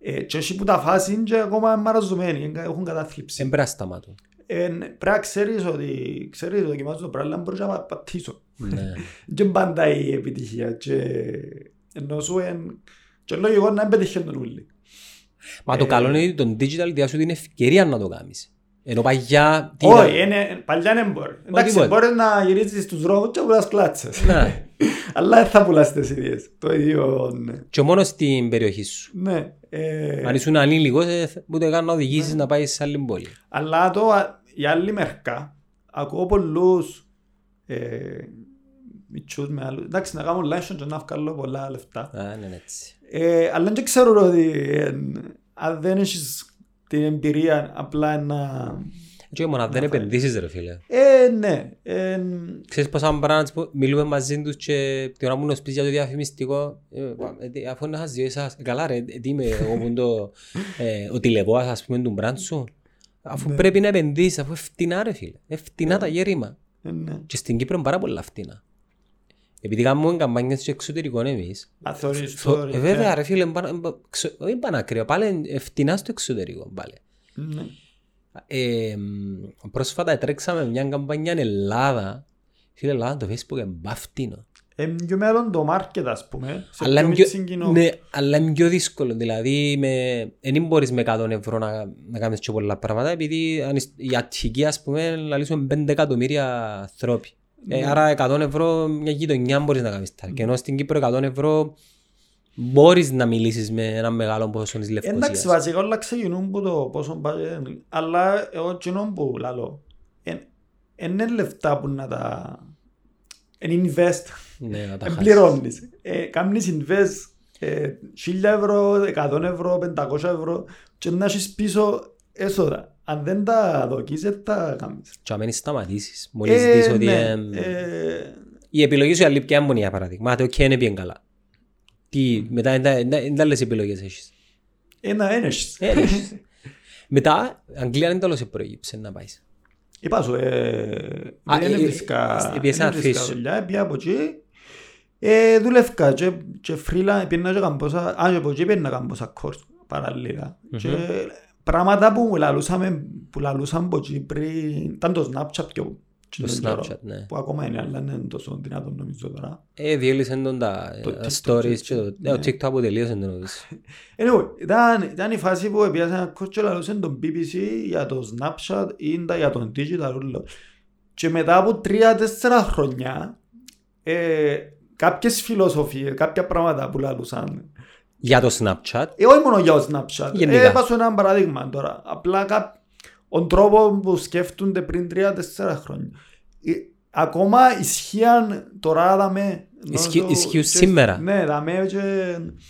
Ε, και όχι που τα φάση είναι και ακόμα μαραζωμένοι, έχουν κατάθλιψη. Δεν πρέπει να σταματούν. Ε, πρέπει να ξέρεις ότι ξέρεις ότι δοκιμάζω το πράγμα, μπορείς να πατήσω. Ναι. Και πάντα η επιτυχία και ενώ σου εν... και λογικό να μην πετυχαίνει τον ούλη. Μα το καλό είναι ότι το digital διάσου την ευκαιρία να το κάνεις. Ενώ παγιά... τι Όχι, ήταν- είναι- παλιά δεν μπορεί. Εντάξει, τίποτε. μπορείς να γυρίσεις στους δρόμους και να πουλάς κλάτσες. Ναι. Αλλά δεν θα πουλάς τις ίδιες. Το ίδιο, ναι. Και μόνος στην περιοχή σου. Ναι. ε, Αν ήσουν ανήλικος, ε, θα- ούτε καν να οδηγήσεις να πάει σε άλλη πόλη. Αλλά το, η άλλη μερικά, ακούω πολλούς ε, μητσούς με άλλους. Εντάξει, να κάνουν live show και να βγάλω πολλά λεφτά. Α, ναι, έτσι. Ε, αλλά δεν ξέρω ότι ε, αν δεν έχεις την εμπειρία απλά να... Και μόνο αν δεν επενδύσεις ρε φίλε. Ε, ναι. Ε, Ξέρεις πόσα brands που μιλούμε μαζί τους και την ώρα μου νοσπείς για το διαφημιστικό ε, ε, αφού να χάσει εσάς ε, καλά ρε, ε, τι είμαι εγώ που είναι το ε, ο τηλεβόας ας πούμε του brand σου. Αφού πρέπει να επενδύσεις αφού φτηνά ρε φίλε. Ε, φτηνά τα γέρημα ε, ναι. και στην Κύπρο είναι πάρα πολλά φτηνά. Επειδή κάνουμε καμπάνιες στο εξωτερικό εμείς. Αν θεωρείς το- το ε, βέβαια ρε φίλε μπα- μπα- ξο- όχι πανάκριο πάλι ε, φτηνά στο εξωτερικό πάλι. Ναι. Ε, μ, πρόσφατα τρέξαμε μια καμπάνια στην Ελλάδα Φίλε, Ελλάδα το Facebook είναι μπαφτίνο. Ε, πιο μέλλον το market ας πούμε. Σε Αλλά πιο είναι πιο, μίτσι κοινό. ναι, αλλά είναι πιο δύσκολο. Δηλαδή, με, δεν μπορείς με 100 ευρώ να, να κάνεις και πολλά πράγματα, επειδή αν είσαι- η Αττική, ας πούμε, λαλήσουμε 5 εκατομμύρια ανθρώποι. Ε, Ναι. άρα 100 ευρώ μια γειτονιά μπορείς να κάνεις τα. Και ενώ στην Κύπρο 100 ευρώ μπορείς να μιλήσεις με ένα μεγάλο ποσό της Εντάξει, Λευκοσίας. βασικά όλα ξεκινούν που το πόσο πάει. Αλλά εγώ κοινό που λαλώ. Είναι λεφτά που να τα... Είναι invest. Ναι, να τα χάσεις. Εμπληρώνεις. Ε, Κάνεις invest ε, 1000 ευρώ, 100 ευρώ, 500 ευρώ και να έχεις πίσω έσοδα. Αν δεν τα δοκίσεις, δεν τα κάνεις. Και αν σταματήσεις, μόλις δεις ότι ναι, εμ, ε, η επιλογή σου άλλη ποια είναι για παράδειγμα. Άτε, οκ, είναι bien καλά. Τι, μετά είναι άλλες επιλογές έχεις. Ένα ένες. Ε, έχεις. Μετά, Αγγλία δεν τέλος προήγηψε να πάεις. Είπα σου, ε, Α, δεν ε, έβρισκα ε, πήγες δεν να έβρισκα αφήσεις. δουλειά, πήγα από εκεί. Ε, Δούλευκα και, και φρίλα, πήγαινα και καμπόσα, α, και από εκεί πήγαινα καμπόσα κόρς παραλληλα. Και πράγματα που λαλούσαμε, που λαλούσαν από εκεί πριν, ήταν το Snapchat πιο Το τον καιρό, Snapchat, ναι. Που ακόμα είναι, αλλά δεν είναι τόσο δυνατό νομίζω τώρα. Ε, διέλυσαν τον τα Το ε, TikTok, stories και το ναι. ε, το TikTok αποτελείωσε το νομίζω. Anyway, ήταν, ήταν η φάση που πήγα σε ένα coach και λαλούσαν τον BBC για το Snapchat ή τα- για τον digital όλο. Και μετά από τρία-τέσσερα χρόνια, ε, κάποιες φιλοσοφίες, κάποια πράγματα που λαλούσαν. Για το Snapchat, Ε, όχι μόνο για το Snapchat. Γενικά. Ε, πάσω ένα παράδειγμα τώρα. Απλά κά... ο τρόπο που σκέφτονται πριν τρία-τέσσερα χρόνια. Ε, ακόμα ισχύαν τώρα δαμέ. Ισχύ- νομίζω, ισχύουν και- σήμερα. Ναι, δαμέ και...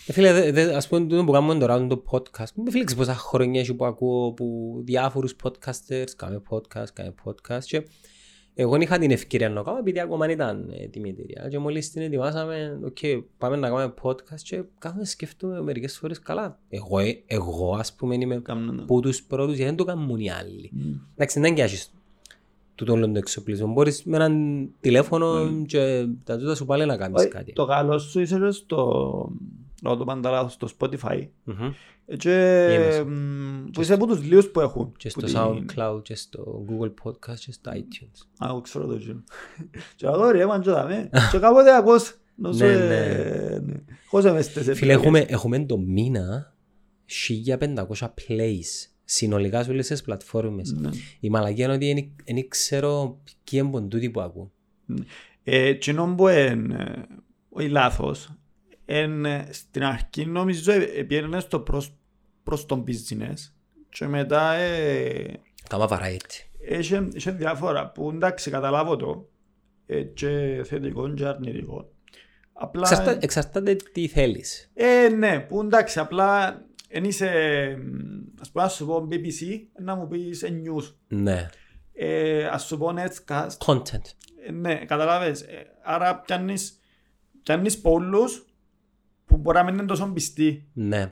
Ε, Φίλε, δε- δε- ας πούμε τούτο που κάνουμε τώρα το podcast, με φίλε πόσα χρόνια έχει που ακούω που διάφορους podcasters, κάμε podcast, κάμε podcast και εγώ δεν είχα την ευκαιρία να το κάνω επειδή ακόμα δεν ήταν έτοιμη η εταιρεία και μόλις την ετοιμάσαμε, οκ, πάμε να κάνουμε podcast και κάθομαι να σκέφτομαι μερικές φορές καλά. Εγώ, ε, εγώ ας πούμε είμαι Κάμνουν. που τους πρώτους γιατί δεν το κάνουν οι άλλοι. Εντάξει, δεν έχεις τούτο όλο το εξοπλισμό. Μπορείς με έναν τηλέφωνο και τα τούτα σου πάλι να κάνεις Όχι, κάτι. Το καλό σου είσαι και στο... Λόγω του πάντα λάθος, στο Spotify. Μμμ. Ε, Και Είμαι. μ, που είσαι από τους λίγους που έχουν. Και Που στο την- SoundCloud και στο Google Podcast και στο iTunes. Α, εγώ ξέρω το γύρω. Και εγώ ρε, μαν και δαμε. Και κάποτε ακούς. Νόσο, Ναι, ε, ναι. Χώσε μες στις Φίλε, επιλογές; έχουμε, έχουμε το μήνα 1500 plays συνολικά σε όλες τις πλατφόρμες. Ναι. Η μαλακία είναι ότι δεν ξέρω ποιοι είναι τούτοι που ακούν. Ε, Κοινό που είναι, όχι λάθος, εν, ε, στην αρχή νομίζω ε, πήγαινε στο προς, προς τον business και μετά ε, Κάμα variety. είχε, είχε διάφορα που εντάξει καταλάβω το ε, και θετικό και αρνητικό. Απλά, Εξαρτά- Εξαρτάται τι θέλεις. ε, ναι, που εντάξει απλά εν είσαι, μ, ας πούμε, ας σου πω BBC, να μου πεις ε, news. Ναι. Ε, ας σου πω Netscast, Content. Ε, Ναι, καταλάβες. Ε, Άρα πιάνεις, πιάνεις πολλούς που μπορεί να μην είναι τόσο πιστοί. Ναι.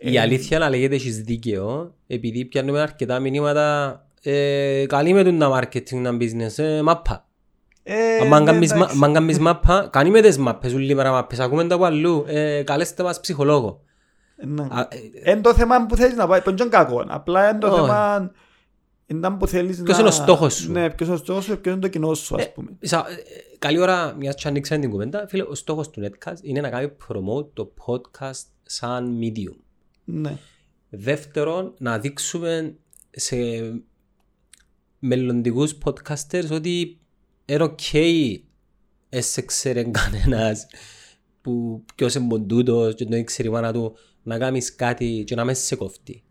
Ε, Η αλήθεια να λέγεται έχεις δίκαιο, επειδή πιάνουμε αρκετά μηνύματα ε, καλή με τον marketing να business, ε, μάπα. Ε, Αν ναι, κάνεις μα- εντάξει. αν κάνεις μάπα, κάνει με τις μάπες, ούλοι μέρα μάπες, ακούμε τα από αλλού, ε, καλέστε μας ψυχολόγο. Ναι. Α, ε, Εν το θέμα που θέλεις να πάει, δεν είναι κακό. Απλά είναι το Όχι. θέμα είναι που θέλεις Ποιος να... είναι ο στόχος σου; Ναι, ποιος είναι ο στόχος σου και ποιος είναι το κοινό σου, ας πούμε. Σα- ε, Καλή ώρα, μιας και ανοίξαμε την κουβέντα, φίλε, ο στόχος του Netcast είναι να κάνει promote το podcast σαν medium. Ναι. Δεύτερον, να δείξουμε σε μελλοντικούς podcasters ότι είναι ok έσαι ξέρει κανένας που ποιος είναι ποντούτος και δεν ξέρει η μάνα του να κάνεις κάτι και να μέσα σε κοφτεί.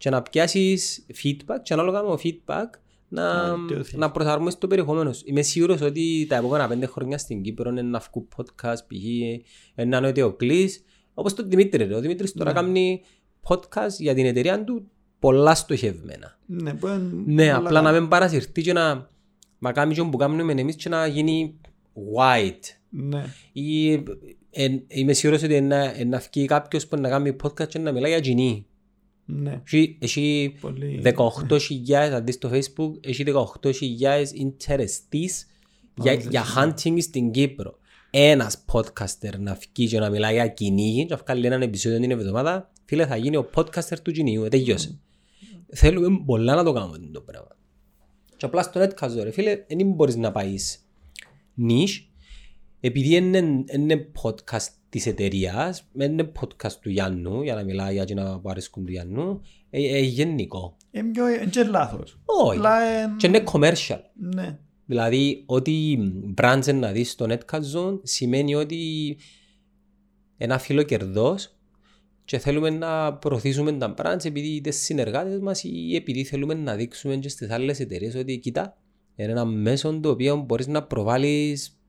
Και να πιάσεις feedback και ανάλογα με το feedback να, Να βελτιωθείς. να προσαρμόσεις το περιεχόμενος σου. Είμαι σίγουρος ότι τα επόμενα πέντε χρόνια στην Κύπρο είναι να βγουν podcast, π.χ. ένα είναι ότι ο Κλής, όπως τον Δημήτρη. ρε. Ο Δημήτρης τώρα Ναι. κάνει podcast για την εταιρεία του πολλά στοχευμένα. Ναι, που είναι Ναι, πολλά απλά να καλά. μην παρασυρθεί και να μα κάνει και που κάνουμε εμείς και να γίνει white. Ναι. Ή, εν, είμαι σίγουρος ότι να, να βγει κάποιος που να κάνει podcast και να μιλάει για κοινή. Ναι. Έχει, έχει Πολύ. 18.000, αν δεις στο facebook, έχει 18.000 interestees για, Πάμε για σε hunting στην Κύπρο. Ένας podcaster να βγει και να μιλάει για κυνήγι και να βγάλει έναν επεισόδιο την εβδομάδα, φίλε θα γίνει ο podcaster του κυνήγου, τέλειωσε. Θέλουμε πολλά να το κάνουμε το πράγμα. Και απλά στο netcast ρε φίλε, δεν μπορείς να πάεις niche, επειδή είναι, είναι podcast της εταιρείας, είναι podcast του Γιάννου, για να μιλάει για να που αρέσκουν του Γιάννου, ε, ε, γενικό. Είναι πιο- είναι και λάθος. Όχι. Απλά εν- Και είναι commercial. Ναι. Δηλαδή, ό,τι brands να δεις στο Netcast Zone σημαίνει ότι ένα φύλλο κερδός και θέλουμε να προωθήσουμε τα brands επειδή είτε συνεργάτες μας ή επειδή θέλουμε να δείξουμε και στις άλλες εταιρείες ότι κοίτα, είναι ένα μέσο το οποίο μπορείς να προβάλλεις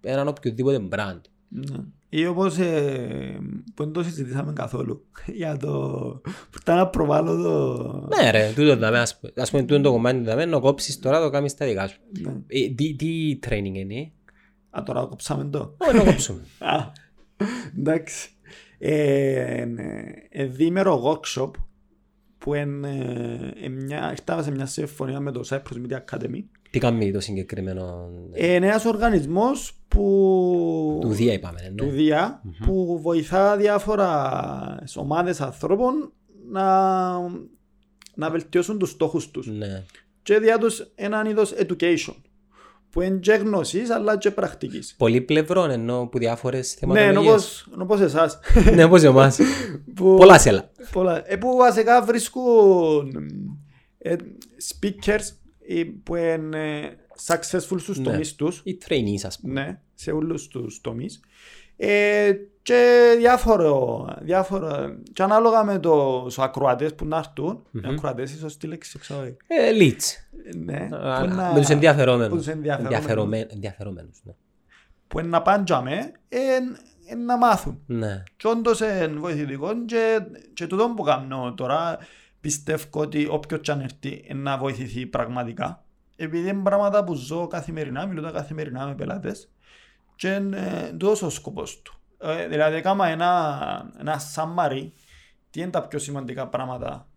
έναν οποιοδήποτε brand. Ναι. Ή όπως ε, που δεν το συζητήσαμε καθόλου για το που ήταν να προβάλλω το... Ναι ρε, τούτο δάμε, ας πούμε, ας πούμε τούτο το κομμάτι δάμε, να κόψεις τώρα το κάνεις τα δικά σου. Ναι. Ε, τι, τι training είναι, Α, τώρα κόψαμε το. όχι να κόψουμε. Α, εντάξει. Ε, ναι, ε, διήμερο workshop που είναι, ε, μια, ήρθαμε σε μια συμφωνία με το Cyprus Media Academy. Τι κάνει το συγκεκριμένο Ε, ένας οργανισμός που... του Δία είπαμε, ναι. του ΔΙΑ που βοηθά διάφορα ομάδες ανθρώπων να, να βελτιώσουν τους στόχους τους. Ναι. Και διά τους έναν είδος education που είναι και γνώσης αλλά και πρακτικής. Πολύ πλευρό ενώ που διάφορες Ναι, θεματολογίες. όπως, όπως εσάς. ναι, όπως εμάς. που, Πολλά σέλα. πολλά, ε, που βασικά βρίσκουν ε, speakers ε, που είναι ε, successful στους Ναι. τομείς τους. Οι trainees ας πούμε. Ναι, σε όλους τους τομείς. Ε, και διάφορο, διάφορο, και ανάλογα με τους ακροατές που να έρθουν, Μμμ. ακροατές ίσως τη λέξη, ξέρω. ε, Ε, leads. Ναι, Α, που να- Με τους ενδιαφερόμενους. που τους ενδιαφερόμενους. Ενδιαφερομέν- Ενδιαφερόμενους, ναι. που είναι να πάνε τζαμέ, ε, ε, να μάθουν. Ναι. Και όντως είναι βοηθητικό και, και τούτο που κάνω τώρα πιστεύω ότι όποιος και αν έρθει ε, να βοηθηθεί πραγματικά. Επειδή είναι πράγματα που ζω καθημερινά, μιλώ καθημερινά με πελάτες και είναι τούτος ο σκοπός του. Ε, δηλαδή έκανα ένα, ένα summary τι είναι τα πιο σημαντικά πράγματα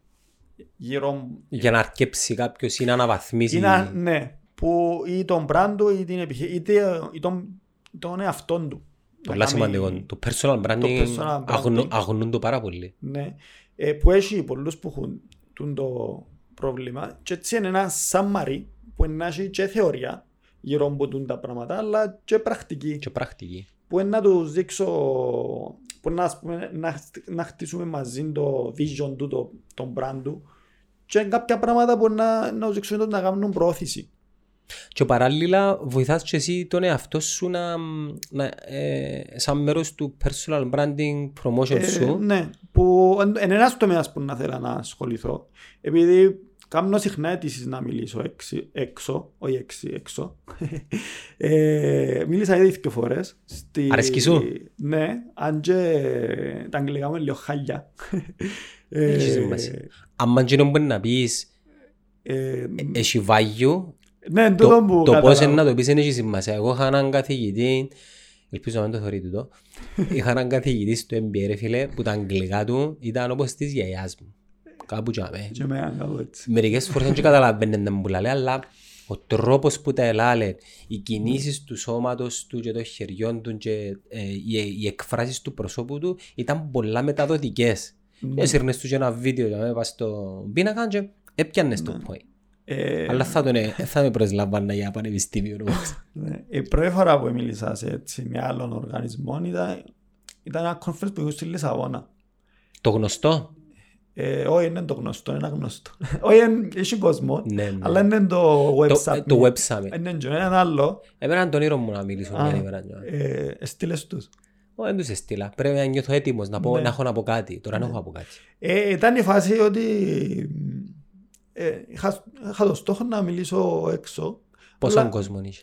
γύρω Για να αρκέψει κάποιος ή να αναβαθμίσει. είναι, ναι, που ή τον brand του ή την επιχείρηση είτε ή τον, τον εαυτόν του. Πολλά Να κάνει- σημαντικό. Το personal branding personal αγνο- branding. αγνούν το πάρα πολύ. Ναι. Ε, που έχει πολλούς που έχουν τούν το πρόβλημα και έτσι είναι ένα summary που είναι να έχει και θεωρία γύρω από τούν τα πράγματα αλλά και πρακτική Και πρακτική. που είναι να τους δείξω που είναι, ας πούμε, να, να χτίσουμε μαζί το vision του, το, τον brand του και κάποια πράγματα που να, να τους δείξουμε να κάνουν προώθηση. Και παράλληλα βοηθάς και εσύ τον εαυτό σου να, να ε, σαν μέρος του personal branding promotion Ε, σου. ναι, που είναι ένας τομέας που να θέλω να ασχοληθώ. Επειδή κάνω συχνά αιτήσεις να μιλήσω έξι, έξω, όχι έξι, έξω. ε, μίλησα ήδη δύο φορές. Στη... Αρέσκει σου; Ναι, αν και τα αγγλικά μου είναι λίγο χάλια. Ε, Έχει σημασία. Αν εκείνο μπορεί να πεις ε, έχει value, ναι, τούτο το, που το πώς καταλάβω. είναι να το πεις δεν έχει σημασία. Εγώ είχα έναν καθηγητή ελπίζω να μην το θεωρείτε το, είχα έναν καθηγητή στο MBA ρε φίλε που τα αγγλικά του ήταν όπως της γιαγιάς μου. Κάπου τζάμε. Και με κάπου έτσι. Μερικές φορές δεν καταλαβαίνετε μου που λέει, αλλά ο τρόπος που τα ελάλε, οι κινήσεις του σώματος του και των χεριών του και ε, οι, οι εκφράσεις του προσώπου του ήταν πολλά μεταδοτικές. Ναι. Έσυρνες τους και ένα βίντεο για να πας στο πίνακα και έπιανες το point. Ε, Αλλά θα, τον, ε, θα με προσλαμβάνα για πανεπιστήμιο όμως. ναι. Η πρώτη φορά που μίλησα σε έτσι με άλλον οργανισμό ήταν, ήταν ένα conference που είχα στη Λισαβόνα. το γνωστό; Ε, όχι, είναι το γνωστό, είναι γνωστό. όχι, είναι- έχει κόσμο, Ναι, ναι. αλλά είναι το web Το, summit. ε, το web summit. Είναι και ένα άλλο. Εμένα τον όνειρο μου να μιλήσω Α, μια ημέρα. ε, Στείλες τους. Ω, Δεν τους έστειλα. Πρέπει να νιώθω έτοιμος να, πω, Ναι. να έχω να πω κάτι. Τώρα δεν έχω να πω κάτι. Ε, ήταν η φάση ότι ε, είχα, είχα το στόχο να μιλήσω έξω. Πόσο Αλλά- κόσμο είχε.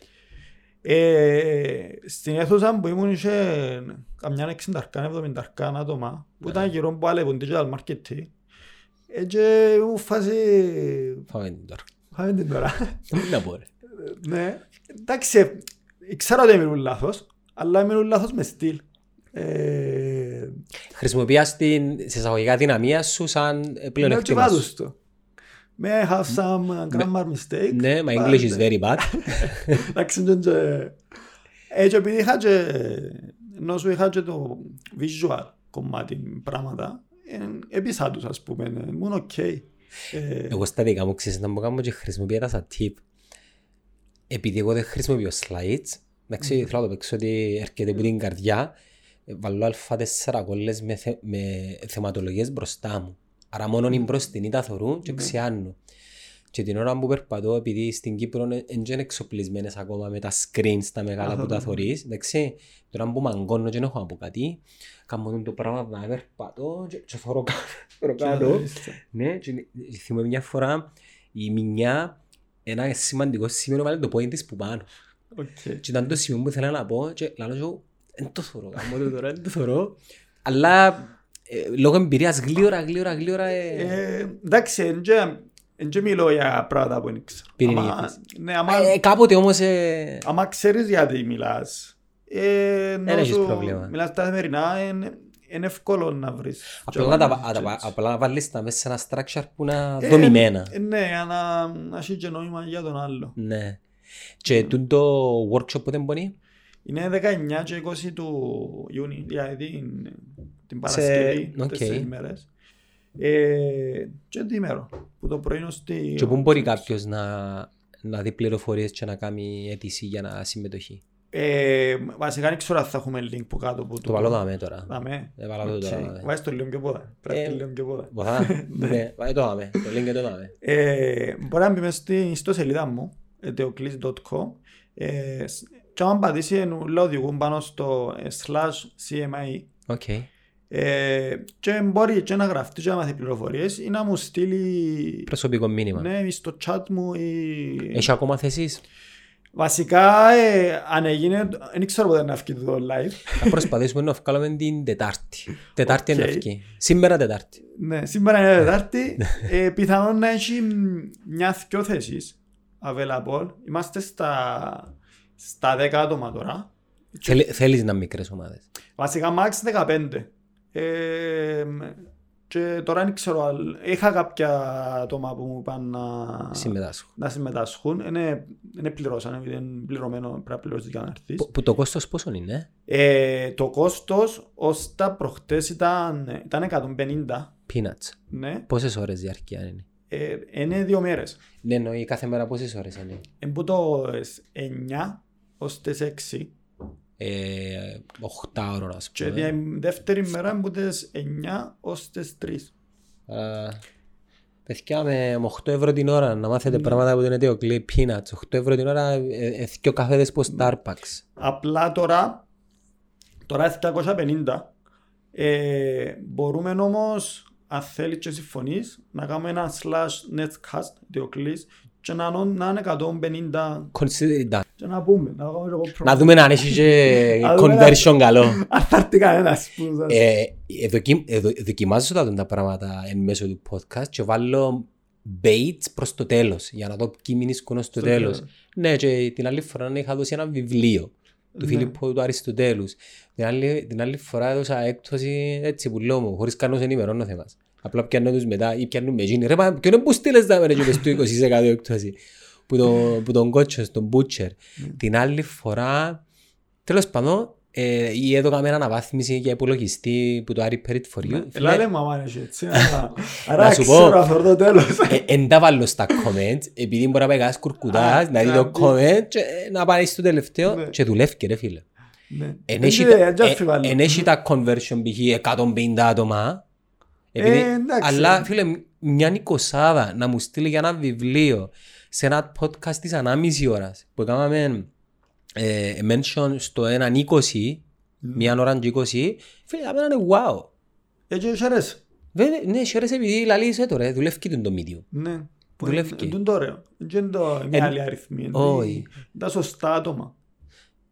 Ε, στην αίθουσα που ήμουν είχε καμιά 60-70 άτομα που ήταν γύρω που άλλοι digital marketing. Ε, και μου φάση... Φάμε την τώρα. Πάμε την τώρα. Τι να πω ρε. ναι. Εντάξει, ξέρω ότι μιλούν λάθος, αλλά μιλούν λάθος με στυλ. Ε, Χρησιμοποιάς την, σε εισαγωγικά δυναμία σου σαν ε, ναι, πλέον και εκτίμα βάζω σου. στο. May I have some grammar mistake; Ναι, my but- English is very bad. Εντάξει, και- και- ε, και επειδή είχα και, ενώ σου είχα και το visual κομμάτι πράγματα, ε, έπεισα τους ας πούμε, ε, ήμουν οκ. Ε, Εγώ στα δικά μου ξέρεις να μου κάνω και χρησιμοποιώ τα σαν tip. Επειδή εγώ δεν χρησιμοποιώ slides, εντάξει, θέλω να το παίξω ότι έρχεται από την καρδιά, ε, βάλω A4 κόλλες με, θε, με θεματολογίες μπροστά μου. Άρα μόνο είναι μπροστινή τα θωρούν και ξιάνω. Και την ώρα που περπατώ, επειδή στην Κύπρο δεν είναι εξοπλισμένες ακόμα με τα screens τα μεγάλα που τα θωρείς, εντάξει, τώρα που μαγκώνω και δεν έχω να πω κάτι, κάνω το πράγμα να περπατώ και, και θωρώ κάτω. θωρώ κάτω. Ναι, και θυμάμαι μια φορά η μηνιά ένα σημαντικό σημείο βάλε το πόδι της που πάνω. οκ. Και ήταν το σημείο που ήθελα να πω και λαλώ σου, δεν το θωρώ, κάνω το τώρα, δεν το θωρώ. Αλλά ε, λόγω εμπειρίας γλύωρα, γλύωρα, γλύωρα, ε, Ε, Εντάξει, εν και- εν και μιλώ για πράγματα που δεν ξέρω. Πυρηνικές. Άμα- Ναι, άμα, ε, κάποτε όμως ε, άμα ξέρεις γιατί μιλάς, ε, ενώ έχεις σου πρόβλημα. μιλάς τα καθημερινά, είναι, είναι εύκολο να βρεις. απλά να τα, τζόγα, να τα- και έτσι. απλά να βάλεις τα μέσα σε ένα structure που είναι Ε, δομημένα. ε, Ναι, για να, να έχει και νόημα για τον άλλο. Ναι. Και τούτο workshop που δεν μπορεί, Είναι 19 και 20 του Ιούνιου, δηλαδή την, την Παρασκευή, οκ. τέσσερις μέρες. Ε, και διήμερο, που το πρωί είναι στη... και πού μπορεί κάποιος να, να δει πληροφορίες και να κάνει αίτηση για να συμμετοχή. Ε, βασικά δεν ξέρω αν θα έχουμε link που κάτω που Το βάλω δάμε τώρα. Δάμε. Ε, βάλω το Οκ. τώρα. Βάζεις το λίγο πιο πόδα. Πρέπει Ε, λίγο πιο πόδα. Βοηθά. Ναι, βάλε το δάμε. Το link το δάμε. Ε, μπορεί να μπει μέσα στην ιστοσελίδα μου, teoclis.com ε, σ- και άμα πατήσει εν ούλα οδηγούν πάνω στο ε, slash CMI Οκ. Ε, και μπορεί και να γραφτεί και να μάθει πληροφορίες ή να μου στείλει Προσωπικό μήνυμα. ναι, ή στο chat μου ή... Έχει ακόμα θέσεις; Βασικά, ε, αν έγινε, δεν ξέρω πότε να βγει το live. Θα προσπαθήσουμε να βγάλουμε την Τετάρτη. Τετάρτη είναι Οκ. να βγει. Σήμερα Τετάρτη. Ναι, σήμερα είναι Τετάρτη. ε, πιθανόν να έχει μια-δυο θέσεις available. Είμαστε στα, στα 10 άτομα τώρα. Θέλει- Θέλεις να μικρές ομάδες. Βασικά max 15. Ε, και τώρα δεν ξέρω, αν- είχα κάποια άτομα που μου είπαν να, Συμμετάσχω. να συμμετάσχουν. Είναι, είναι πληρώσανε, επειδή είναι πληρωμένο, πρέπει να πληρώσεις για να έρθεις. Που- Που το κόστος πόσο είναι; Ε, το κόστος ως τα προχτές ήταν, ήταν 150. Peanuts. Ναι. Πόσες ώρες διαρκεία είναι; Ε, είναι δύο μέρες. Ναι, εννοεί κάθε μέρα πόσες ώρες είναι; Εν που το 9 ως τις 6 Ε, 8 ώρες ας και πούμε. τη δεύτερη μέρα εν που τις 9 ως τις 3. Α, Παιδιά με 8 ευρώ την ώρα να μάθετε πράγματα που δεν είναι κλειπ peanuts. 8 ευρώ την ώρα ε, ε, δυο καφέδες από Starbucks. Απλά τώρα, τώρα 750, ε, μπορούμε όμως, αν θέλεις και συμφωνείς, να κάνουμε ένα slash netcast, διοκλής, και να, είναι- να είναι 150 Consider it done. Και να πούμε, να κάνουμε εγώ Να δούμε αν έχει και Να δούμε conversion καλό. Αν θα έρθει κανένας που σας... Ε, εδοκι- εδο- Δοκιμάζω τα τα πράγματα εν μέσω του podcast και βάλω baits προς το τέλος για να δω ποιοι μηνύσκουν ως το Στο τέλος. τέλος. Ναι, και την άλλη φορά είχα δώσει ένα βιβλίο του Ναι. Φίλιππου του Αριστοτέλους. Την άλλη, την άλλη φορά έδωσα έκπτωση έτσι που λέω μου, χωρίς καν να ενημερώνω θέμας. Απλά πιάνω τους μετά ή πιάνουν με εκείνοι. Ρε, μα ποιον είναι που στείλες τα μέρα και μες του 20% έκπτωση. Που, το, που τον κότσο, τον Butcher. Την άλλη φορά, τέλος πάντων, ε, ή έδωκαμε ένα αναβάθμιση για υπολογιστή που το Άρη Περίτ for you. Φίλε, Ελάτε μου άμα είναι έτσι. αλλά- Άρα Να σου πω. ξέρω αυτό το τέλος. ε, Εν τα βάλω στα comments, επειδή μπορεί να πάει κανένας κουρκουτάς, Α, να δει να το δει. comment και να πάει στο τελευταίο Ναι. και δουλεύει ρε φίλε. Ναι. Εν Δεν έχει είναι, τα- δεν ε, αμφιβάλλω. εν έχει τα conversion π.χ. 150 άτομα. Επειδή, Ε, εντάξει. αλλά φίλε, μια εικοσάδα να μου στείλει για ένα βιβλίο σε ένα podcast της ανάμιση ώρας που έκαναμε ε, mention στο έναν 20, μια ώρα και 20, φίλε, για μένα είναι wow. Έτσι χαίρεσαι. Βέβαια, ναι, χαίρεσαι επειδή λαλείς έτω ρε, δουλεύει τον το medium. Ναι. Δουλεύει. Είναι το ωραίο. Δεν είναι το μια άλλη αριθμή. είναι όχι. Τα σωστά άτομα.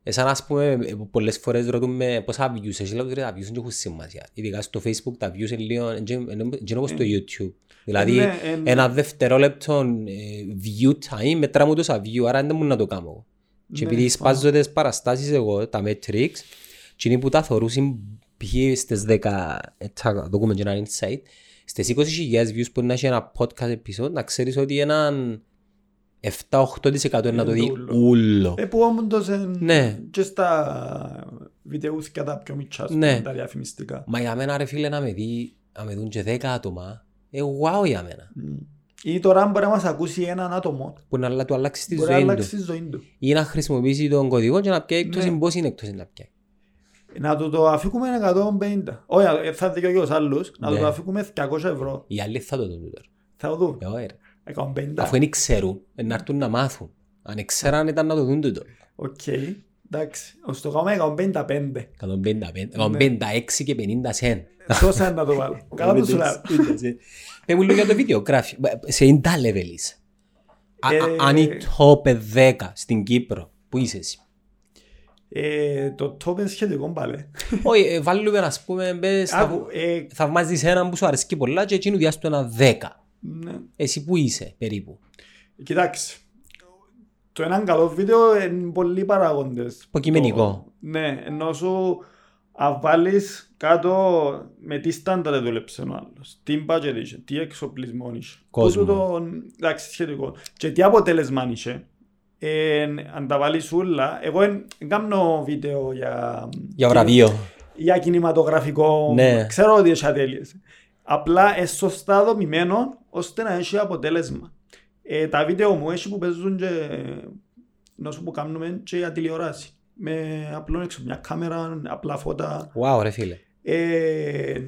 Εσάν ας πούμε ε, πολλές φορές ρωτούμε πόσα views έχεις, λέω ότι ρε, τα views δεν έχουν σημασία. Ειδικά στο facebook τα views είναι λίγο, δεν είναι όπως στο youtube. Δηλαδή ναι, ε, ναι. ένα δευτερόλεπτο ε, view time μετρά μου τόσα view, άρα δεν μου να το κάνω. Και Ναι, επειδή πάω. σπάζω τις παραστάσεις εγώ, τα metrics, και είναι που τα θωρούσαν π.χ. στις 10, έτσι θα δούμε και ένα insight, στις 20.000 views που να έχει ένα podcast episode, να ξέρεις ότι έναν 7-8% είναι να το δει ούλο. ούλο. Ε, που όντως εν- Ναι. και στα βιντεούθηκια τα πιο μητσά, Ναι. τα διαφημιστικά. Μα για μένα ρε φίλε να με δει, να με δουν και 10 άτομα, ε, wow για μένα. Μμ. Ή τώρα μπορεί να μας ακούσει έναν άτομο. Που να του αλλάξει τη Μπορεί να ζωή αλλάξει του. τη ζωή του. Ή να χρησιμοποιήσει τον κωδικό και να πιάει έκπτωση Ναι. πώς είναι έκπτωση να πιάει. Να του το αφήκουμε 150. Όχι, ε, θα δει και ο άλλος. Να του Ναι. το αφήκουμε 200 ευρώ. Οι άλλοι θα το δουν τούτο. Θα το δουν. Ε, όχι, ρε. 150. Αφού δεν ξέρουν, ε, να έρθουν να μάθουν. Αν ξέραν ήταν να το δουν τούτο. Οκ. Εντάξει. Ως το κάνουμε 155. 155, Ναι. 156 και 50 σεντ. Τόσα είναι να το βάλω. Καλά το σου λέω. Πες μου λίγο για το videography. Σε ίντα level είσαι. Α- Ε, α- Αν η top 10 στην Κύπρο, πού είσαι εσύ; Ε, Το top είναι σχετικό πάλι. Όχι, ε, βάλουμε να πούμε, μπες, θα- Άκου, ε, θαυμάζεις έναν που σου αρέσει πολλά και εκείνου διάστου ένα 10. Ναι. Εσύ που είσαι περίπου. Κοιτάξτε. Το έναν καλό βίντεο είναι πολλοί παράγοντες. Υποκειμενικό. Το- Ναι, ενώ σου αν βάλεις κάτω με τι στάνταρ δούλεψε ο άλλος, τι budget είχε, τι εξοπλισμό είχε. Κόσμος. Τούτο το, εντάξει, σχετικό. Και τι αποτέλεσμα είχε. Ε, αν τα βάλεις όλα, εγώ δεν κάνω βίντεο για, Για βραβείο. για κινηματογραφικό, Ναι. ξέρω ότι έχει ατέλειες. Απλά είναι σωστά δομημένο ώστε να έχει αποτέλεσμα. Ε, τα βίντεο μου έχει που παίζουν και νόσο που κάνουμε και για τηλεοράση. Με απλό έξω, μια κάμερα, απλά φώτα. Wow, ρε φίλε. Ε,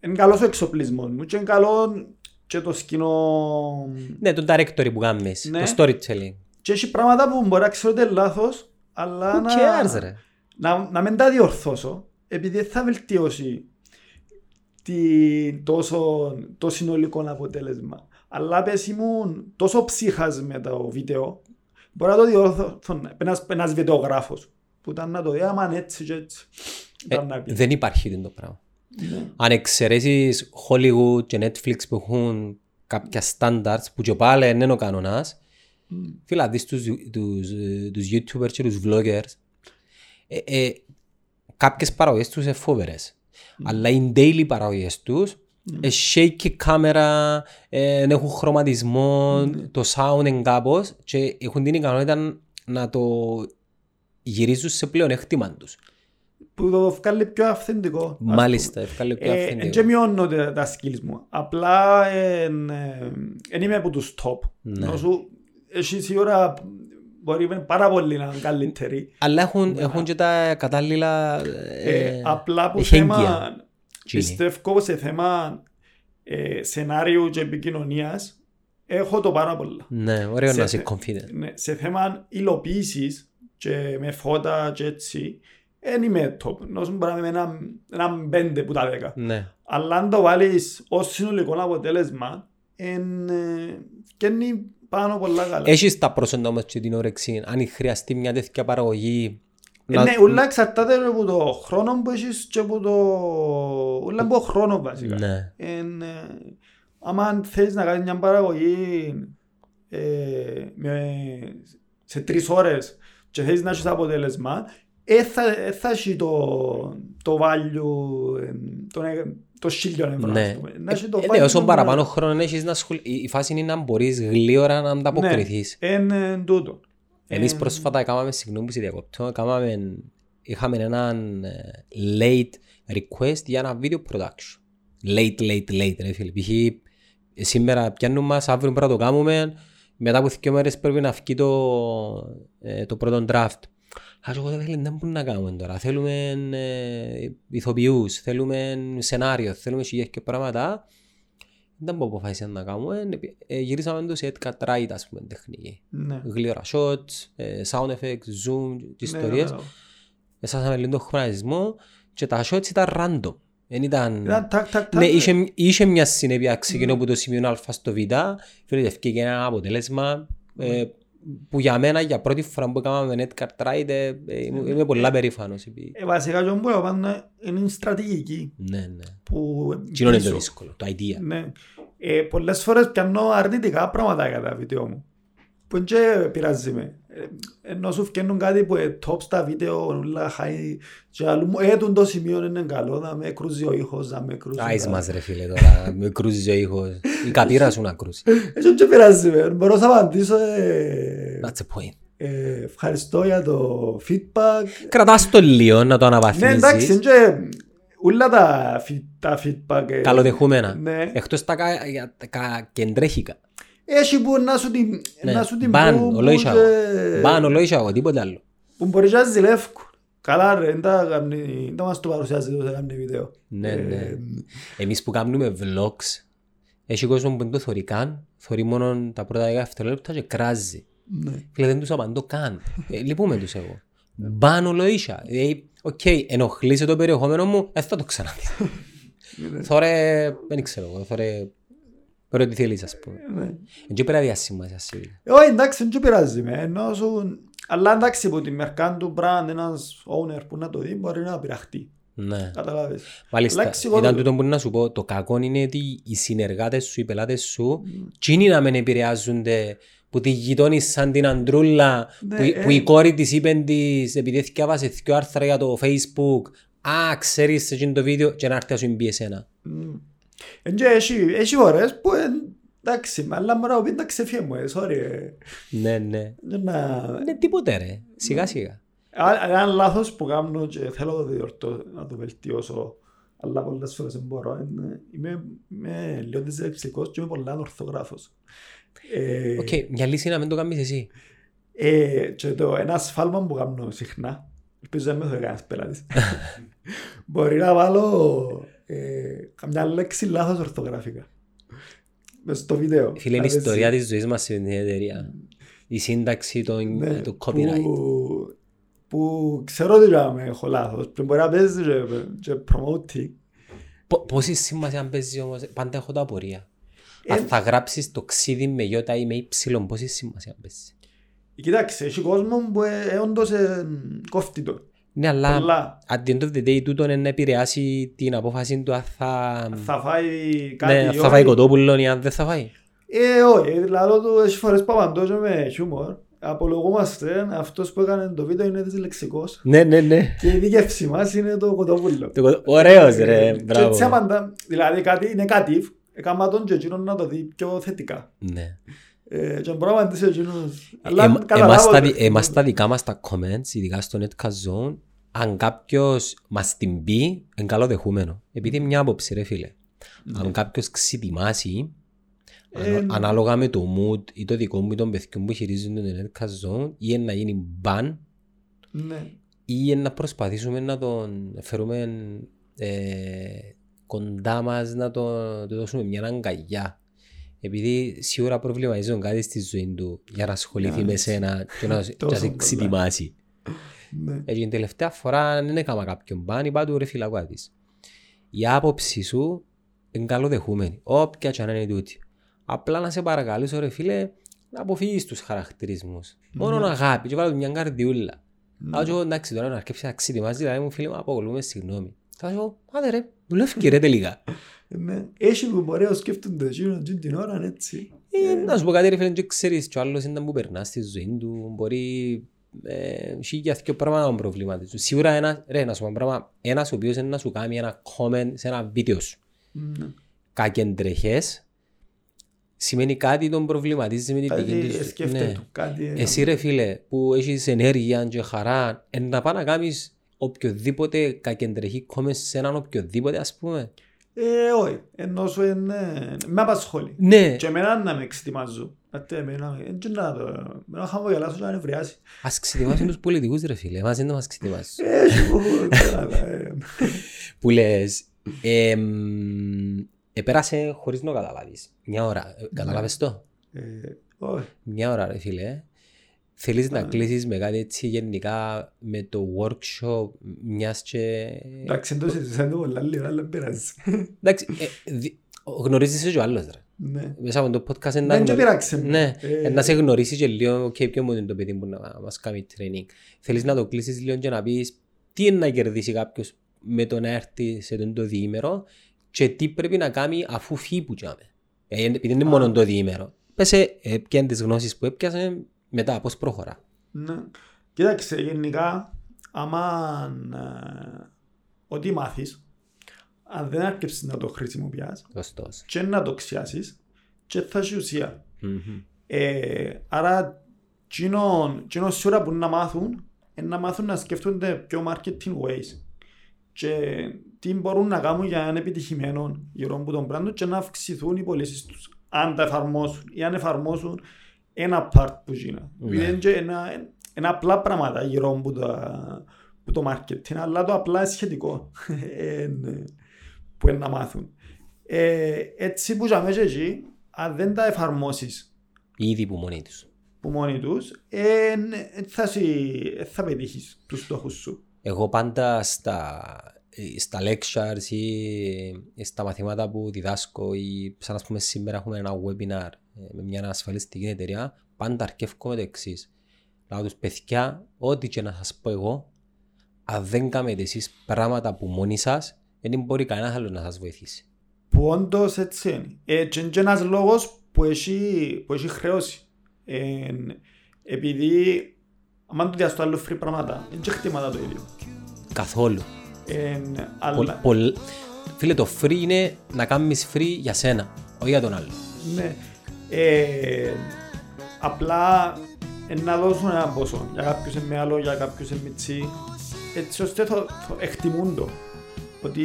είναι καλός ο εξοπλισμός μου και είναι καλό και το σκηνό... Ναι, τον directory που κάνεις, Ναι. το storytelling. Και έχει πράγματα που μπορεί να ξέρω ότι είναι λάθος, αλλά Who να, cares, ρε; να, να μην τα διορθώσω, επειδή δεν θα βελτιώσει τη, τόσο, το συνολικό αποτέλεσμα. Αλλά πες ήμουν τόσο ψύχας με το βίντεο, μπορεί να το διορθώσω ένας, ένας βιντεογράφος που ήταν να το δει, άμα είναι έτσι και έτσι. Ε, Ήταν να πει. δεν υπάρχει το πράγμα. Ναι. Αν εξαιρέσεις Hollywood και Netflix που έχουν κάποια standards που και πάλι είναι ο κανονάς, Μμ. φίλα, να δεις τους, τους, ε, τους YouTubers και τους vloggers, ε, ε, κάποιες παραγωγές τους είναι φόβερες. Αλλά οι daily παραγωγές τους, ε, shaky κάμερα, ε, δεν έχουν χρωματισμό, το sound είναι κάπως και έχουν την ικανότητα να το γυρίζουν σε πλέον έκτημα τους. Που το βγάλει πιο αυθεντικό. ας πούμε. Μάλιστα, ευκάλλει πιο Ε, αυθεντικό. και μειώνω τα, τα skills μου. Απλά δεν είμαι από τους top. Ναι. Όσο έχεις η ώρα μπορεί με πάρα πολύ να είναι καλύτερη. Αλλά έχουν, έχουν και τα κατάλληλα Ε, ε, απλά που εχέγγυα. θέμα Τσίνη. πιστεύω σε θέμα ε, σενάριου και επικοινωνίας έχω το πάρα πολλά. Ναι, ωραίο σε να είσαι θε- confident. Ναι, σε θέμα υλοποίησης και με φώτα και έτσι δεν είμαι top. Νόσο μπορεί να είμαι ένα, ένα πέντε που τα δέκα. Ναι. Αλλά αν το βάλεις ως συνολικό αποτέλεσμα εν, ε, φκένει πάνω πολλά καλά. Έχεις τα πρόσοντα όμως και την όρεξη, αν χρειαστεί μια τέτοια παραγωγή. Ε, ναι, ούλα εξαρτάται από το χρόνο που έχεις και από το... Ούλα από το χρόνος βασικά. Ναι. Εν, ε, άμα θέλεις να κάνεις μια παραγωγή ε, με, σε τρεις ώρες και θέλεις να έχεις αποτέλεσμα, ε, θα, ε, θα έχει το, το value, ε, το, το χίλιο ευρώ. Ναι. ας πούμε. Να έχει το Ε, value ναι, όσο των- παραπάνω χρόνο έχεις να σχολ... η η φάση είναι να μπορείς γλύωρα να ανταποκριθείς. Ναι, είναι τούτο. Εμείς Ε, πρόσφατα έκαναμε, συγγνώμη που σε διακόπτω, έκαναμε, είχαμε έναν ε, late request για ένα video production. Late, late, late, ρε φίλε. Π.χ. σήμερα πιάνουμε μας, αύριο πρέπει να το κάνουμε, μετά από δύο μέρες πρέπει να βγει το, ε, το πρώτο draft. Ας εγώ δεν φίλε, δεν μπορούμε να κάνουμε τώρα. Θέλουμε ε, ηθοποιούς, θέλουμε σενάριο, θέλουμε χιλιάδες και πράγματα. Δεν μπορούμε αποφάσισα να κάνουμε. Ε, γυρίσαμε το σε Edgar Wright, ας πούμε, τεχνική Ναι. γλύωρα shots, ε, sound effects, zoom και Ναι, ιστορίες. ναι, ναι. Εσάσαμε λίγο τον χρονισμό και τα shots ήταν random. Δεν ήταν... Ήταν τάκ, τάκ, τάκ. Ναι, είχε, είχε μια συνέπεια ξεκινώ από το σημείο Α στο Β, φίλε, ευκήγε ένα αποτέλεσμα ε, που για μένα για πρώτη φορά που έκαναμε με Edgar Wright ε, ε, είμαι είμαι πολλά περήφανος. επί- Ε, βασικά το που πάνω είναι η στρατηγική Ναι, ναι. που Τι είναι το πίσω. δύσκολο, το idea. Ναι. Ε, πολλές φορές πιάνω αρνητικά πράγματα για τα βίντεο μου. Που δεν πειράζει με. Ε, ενώ σου φτιάχνουν κάτι που είναι top στα βίντεο, όλα high, και αλλού μου έτουν το σημείο είναι καλό, να με κρούζει ο ήχος, να με κρούζει. Άις τα- μας ρε φίλε τώρα, με κρούζει ο ήχος. Η καπήρα σου να κρούζει. Έτσι δεν πειράζει με. Μπορώ να απαντήσω. ε, That's the point. ε, ευχαριστώ για το feedback. Κρατάς το λίγο να το Ναι, εντάξει, αναβαθμίζεις. και όλα τα, φι- τα feedback. ε, Καλοδεχούμενα. Ναι. Εκτός τα, κα- για- τα κα- κεντρέχικα. Έχει που να σου την, Ναι. να σου την Ban, πούν που ολόισα και- εγώ. Μπαν, ολόισα εγώ, τίποτε άλλο. που μπορείς να ζηλεύκουν. Καλά ρε, δεν τα κάνει- δεν μας το παρουσιάζει τόσο κάνει βίντεο. Ναι, Ε, ναι. Εμείς που κάνουμε vlogs, έχει κόσμο που δεν το θωρεί καν, θωρεί μόνο τα πρώτα 10 δευτερόλεπτα και κράζει. ναι. Φίλε, δεν τους απαντώ καν. Ε, λυπούμε τους εγώ. Ban ολόισα. Δηλαδή, οκ, ενοχλείσαι το περιεχόμενο μου, δεν θα το ξαναδείς. Θωρέ, δεν ξέρω εγώ, θωρέ, θωρέ ό,τι θέλεις ας πούμε. Ναι. Δεν πρέπει να διασημάσεις σίγουρα. Ε, Όχι, εντάξει, δεν πειράζει με. Ενώ σου... Αλλά εντάξει, από τη μερκά του brand ένας owner που να το δει μπορεί να πειραχτεί. Ναι. Καταλάβεις. Μάλιστα, Εντάξει, εγώ ήταν το- τούτο που να σου πω. Το κακό είναι ότι οι συνεργάτες σου, οι πελάτες σου, τσίνοι να μην επηρεάζονται που τη γειτόνι σαν την Αντρούλα, Ναι, που, ε. που η κόρη της είπε της, επειδή θυκιάβασε δυο άρθρα για το Facebook, «Α, ξέρεις σε εκείνο το βίντεο» και να έρθει να σου πει εσένα. Μμ. Εν και έχει, έχει ώρες που εν- εντάξει, αλλά μωρά πει εντάξει φύγε μου, ε, sorry. ε. Ναι, ναι. Δεν να... Ναι, τίποτε ρε. Σιγά σιγά. Α- Ένα λάθος που κάνω και θέλω να το διορθώ, να το βελτιώσω, αλλά πολλές φορές δεν μπορώ. είναι- Είμαι, είμαι λίγο δυσλεξικός και είμαι πολλά ανορθογράφος. Ε, Οκ, μια λύση να μην το κάνεις εσύ. ε, και το ένα σφάλμα που κάνω συχνά, ελπίζω να μην το κανένας πελάτης, μπορεί να βάλω ε, καμιά λέξη λάθος ορθογραφικά. Μες στο βίντεο. Φίλε, είναι η Να παίζει. ιστορία της ζωής μας στην εταιρεία. Η σύνταξη, το, Ναι, το copyright. Που, που ξέρω ότι να έχω λάθος, που μπορεί να παίζει και, και promoting. Πο- Πόση σημασία παίζει όμως, πάντα έχω τα απορία. Ε, Αν θα γράψεις το ξύδι με γιώτα ή με ύψιλον, πόση σημασία παίζει; Κοιτάξτε, έχει κόσμο που ε, ε, όντως ε, κόφτει το. Ναι, αλλά Πολλά. at the end of the day τούτο είναι να επηρεάσει την απόφαση του αν θα, Θα φάει κάτι ναι, ή αν όχι. θα φάει κοτόπουλο ή αν δεν θα φάει. Ε, όχι, δηλαδή του έχει φορές που απαντώ και με χιούμορ. Απολογούμαστε, αυτός που έκανε το βίντεο είναι δυσλεξικός Ναι, ναι, ναι. και η δίκευση μας είναι το κοτόπουλο. Το κοτο- Ωραίος ρε, Και μπράβο. έτσι απαντά, δηλαδή κάτι είναι κάτι, έκανα τον και εκείνον να το δει πιο θετικά. Ναι. Ε, και μπορώ να απαντήσει ο εκείνος. Ε, Αλλά εμ- εμάς καταλάβω τα ότι- δι- Εμάς τα δικά μας τα comments, ειδικά στο Netcast Zone, αν κάποιος μας την πει, είναι καλοδεχούμενο. Επειδή είναι μια άποψη ρε φίλε. Αν κάποιος ξετοιμάσει, Ε, ανα- ανάλογα με το mood ή το δικό μου ή των παιδιών που χειρίζονται το Netcast Zone, ή είναι να γίνει ban, Ναι. ή είναι να προσπαθήσουμε να τον φέρουμε ε, κοντά μας, να τον του δώσουμε μια αγκαλιά. Επειδή σίγουρα προβληματίζουν κάτι στη ζωή του για να ασχοληθεί Για με να- σένα και να, και να Τόσο σε πολλά. ξετοιμάσει. Ναι. Έτσι την τελευταία φορά δεν έκανα κάποιον μπαν, είπα του ρε φυλακά της. Η άποψη σου είναι καλοδεχούμενη, όποια και αν είναι τούτη. Απλά να σε παρακαλήσω ρε φίλε να αποφύγεις τους χαρακτηρισμούς. Μόνο αγάπη και βάλω του μια καρδιούλα. Ναι. Αν και εγώ εντάξει τώρα να αρκέψει να ξετοιμάζει, δηλαδή μου φίλε μου αποκολούμε συγγνώμη. Θα σου πω, άντε ρε, δουλεύει ρε τελικά. Ναι. Έχει που μπορεί να σκέφτονται εκείνον εκείνη την ώρα έτσι. Ε, να σου πω κάτι ρε φίλε, δεν ξέρεις κι ο άλλος είναι που περνάς στη ζωή του, μπορεί ε, χίλια και πράγματα να προβληματίζουν. Σίγουρα ένα, ρε, να σου πω ένα πράγμα, ένας ο οποίος είναι να σου κάνει ένα comment σε ένα βίντεο σου. Ναι. Κακεντρεχές σημαίνει κάτι τον προβληματίζει με την Κάτι δική της- σκέφτεται ναι. του, κάτι... Εσύ ρε φίλε που έχεις ενέργεια και χαρά ε, να πάει να κάνεις οποιοδήποτε κακεντρεχή comment σε έναν οποιοδήποτε ας πούμε. Ε, όχι, ενώ σου είναι... Με απασχολεί. Ναι, Και εμένα να με εξετοιμάζω. Άτε εμένα, έτσι να το... Με να χαμογελάσω και να νευριάσει. ας ξετοιμάσουν τους πολιτικούς ρε φίλε, εμάς δεν να μας ξετοιμάσουν. Ε, σου καλά, ε. που λες, εμ, επέρασε χωρίς να καταλάβεις. Μια ώρα, ε, καταλάβες το; Ε, όχι. Μια ώρα ρε φίλε. Θέλεις να κλείσεις με κάτι έτσι γενικά με το workshop μιας και... Εντάξει, εντός συζητήσαν το πολλά λίγο, αλλά δεν πειράζει. Εντάξει, ε, δι- γνωρίζεις και ο άλλος ρε. Ναι. Μέσα από το podcast είναι Δεν και γνωρι- πειράξε με. Ναι, Ε, ε, να σε γνωρίσει και λίγο και ποιο μου είναι το παιδί που να μας κάνει training. Θέλεις να το κλείσεις λίγο και να πεις τι είναι να κερδίσει κάποιος με το να έρθει σε τον το διήμερο και τι πρέπει να κάνει αφού φύγει που τζάμε. Ε, επειδή είναι μόνο το διήμερο. Πες ε, ποια είναι τις γνώσεις που έπιασες μετά πώς προχωρά. Ναι. Κοίταξε, γενικά, άμα ε, ό,τι μάθεις, αν δεν αρκεψεις να το χρησιμοποιάς Σωστός. και να το ξιάσεις και θα έχει ουσία. Μμμ. Ε, άρα, κοινό σίγουρα που να μάθουν, είναι να μάθουν να σκέφτονται πιο marketing ways και τι μπορούν να κάνουν για να είναι επιτυχημένο γύρω από τον brand τους και να αυξηθούν οι πωλήσεις τους. Αν τα εφαρμόσουν ή αν εφαρμόσουν ένα part που γίνει. Ναι. Είναι και ένα, ένα απλά πράγματα γύρω από το, από το marketing, αλλά το απλά είναι σχετικό ε, ναι, που είναι να μάθουν. Ε, έτσι που για μέσα εκεί, αν δεν τα εφαρμόσεις Ήδη που μόνοι τους. που μόνοι τους, ε, ναι, θα, σι- θα πετύχεις τους στόχους σου. Εγώ πάντα στα, ε, στα lectures ή στα μαθήματα που διδάσκω ή σαν να πούμε σήμερα έχουμε ένα webinar ε, με μια ασφαλιστική εταιρεία πάντα αρκεύω με το εξής. Λέω τους παιδιά, ό,τι και να σας πω εγώ αν δεν κάνετε εσείς πράγματα που μόνοι σας δεν μπορεί κανένας άλλος να σας βοηθήσει. Που όντως έτσι είναι. Ε, και είναι και ένας λόγος που έχει, που έχει χρέωση. Ε, επειδή αν του διαστώ άλλο free πράγματα, δεν και χτήματα το ίδιο. Καθόλου. Ε, Πολ- αλλά, πολ- Φίλε το free είναι να κάνεις free για σένα, όχι για τον άλλο. ναι, ε, απλά ε, να δώσουν ένα ποσό. Για κάποιους είναι μεγάλο, για κάποιους είναι μητσί. Έτσι ώστε θα, θα εκτιμούν το. Ότι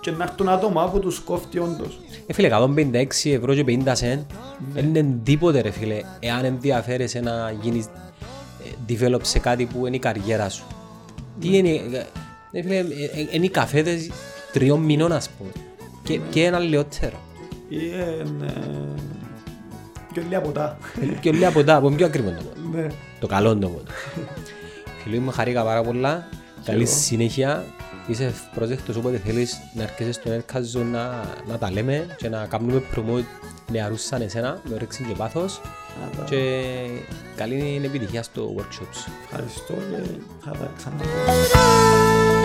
και να έρθουν άτομα που τους κόφτει όντως. Ε, φίλε, 156 ευρώ και 50 cent δεν είναι τίποτε ρε φίλε εάν ενδιαφέρεσαι να γίνεις ε, develop σε κάτι που είναι η καριέρα σου. Τι είναι, ε, ε, φίλε, ε, ε, είναι οι καφέδες τριών μηνών ας πούμε και, και ένα λιότερο. Ή ε, ναι, πιο λίγα ποτά. και λέει από τα, που είναι πιο ακριβό το πόδι. Ναι. Το καλό το πόδι. Φίλοι μου, χαρήκα πάρα πολλά. Καλή εγώ. συνέχεια. Είσαι πρόσδεκτος όποτε θέλεις να έρχεσαι στον Elkazoo να, να τα λέμε και να κάνουμε promote νεαρούς σαν εσένα με όρεξη και πάθος Άρα, και καλή επιτυχία στο workshop σου. Ευχαριστώ και θα τα ξαναπώ.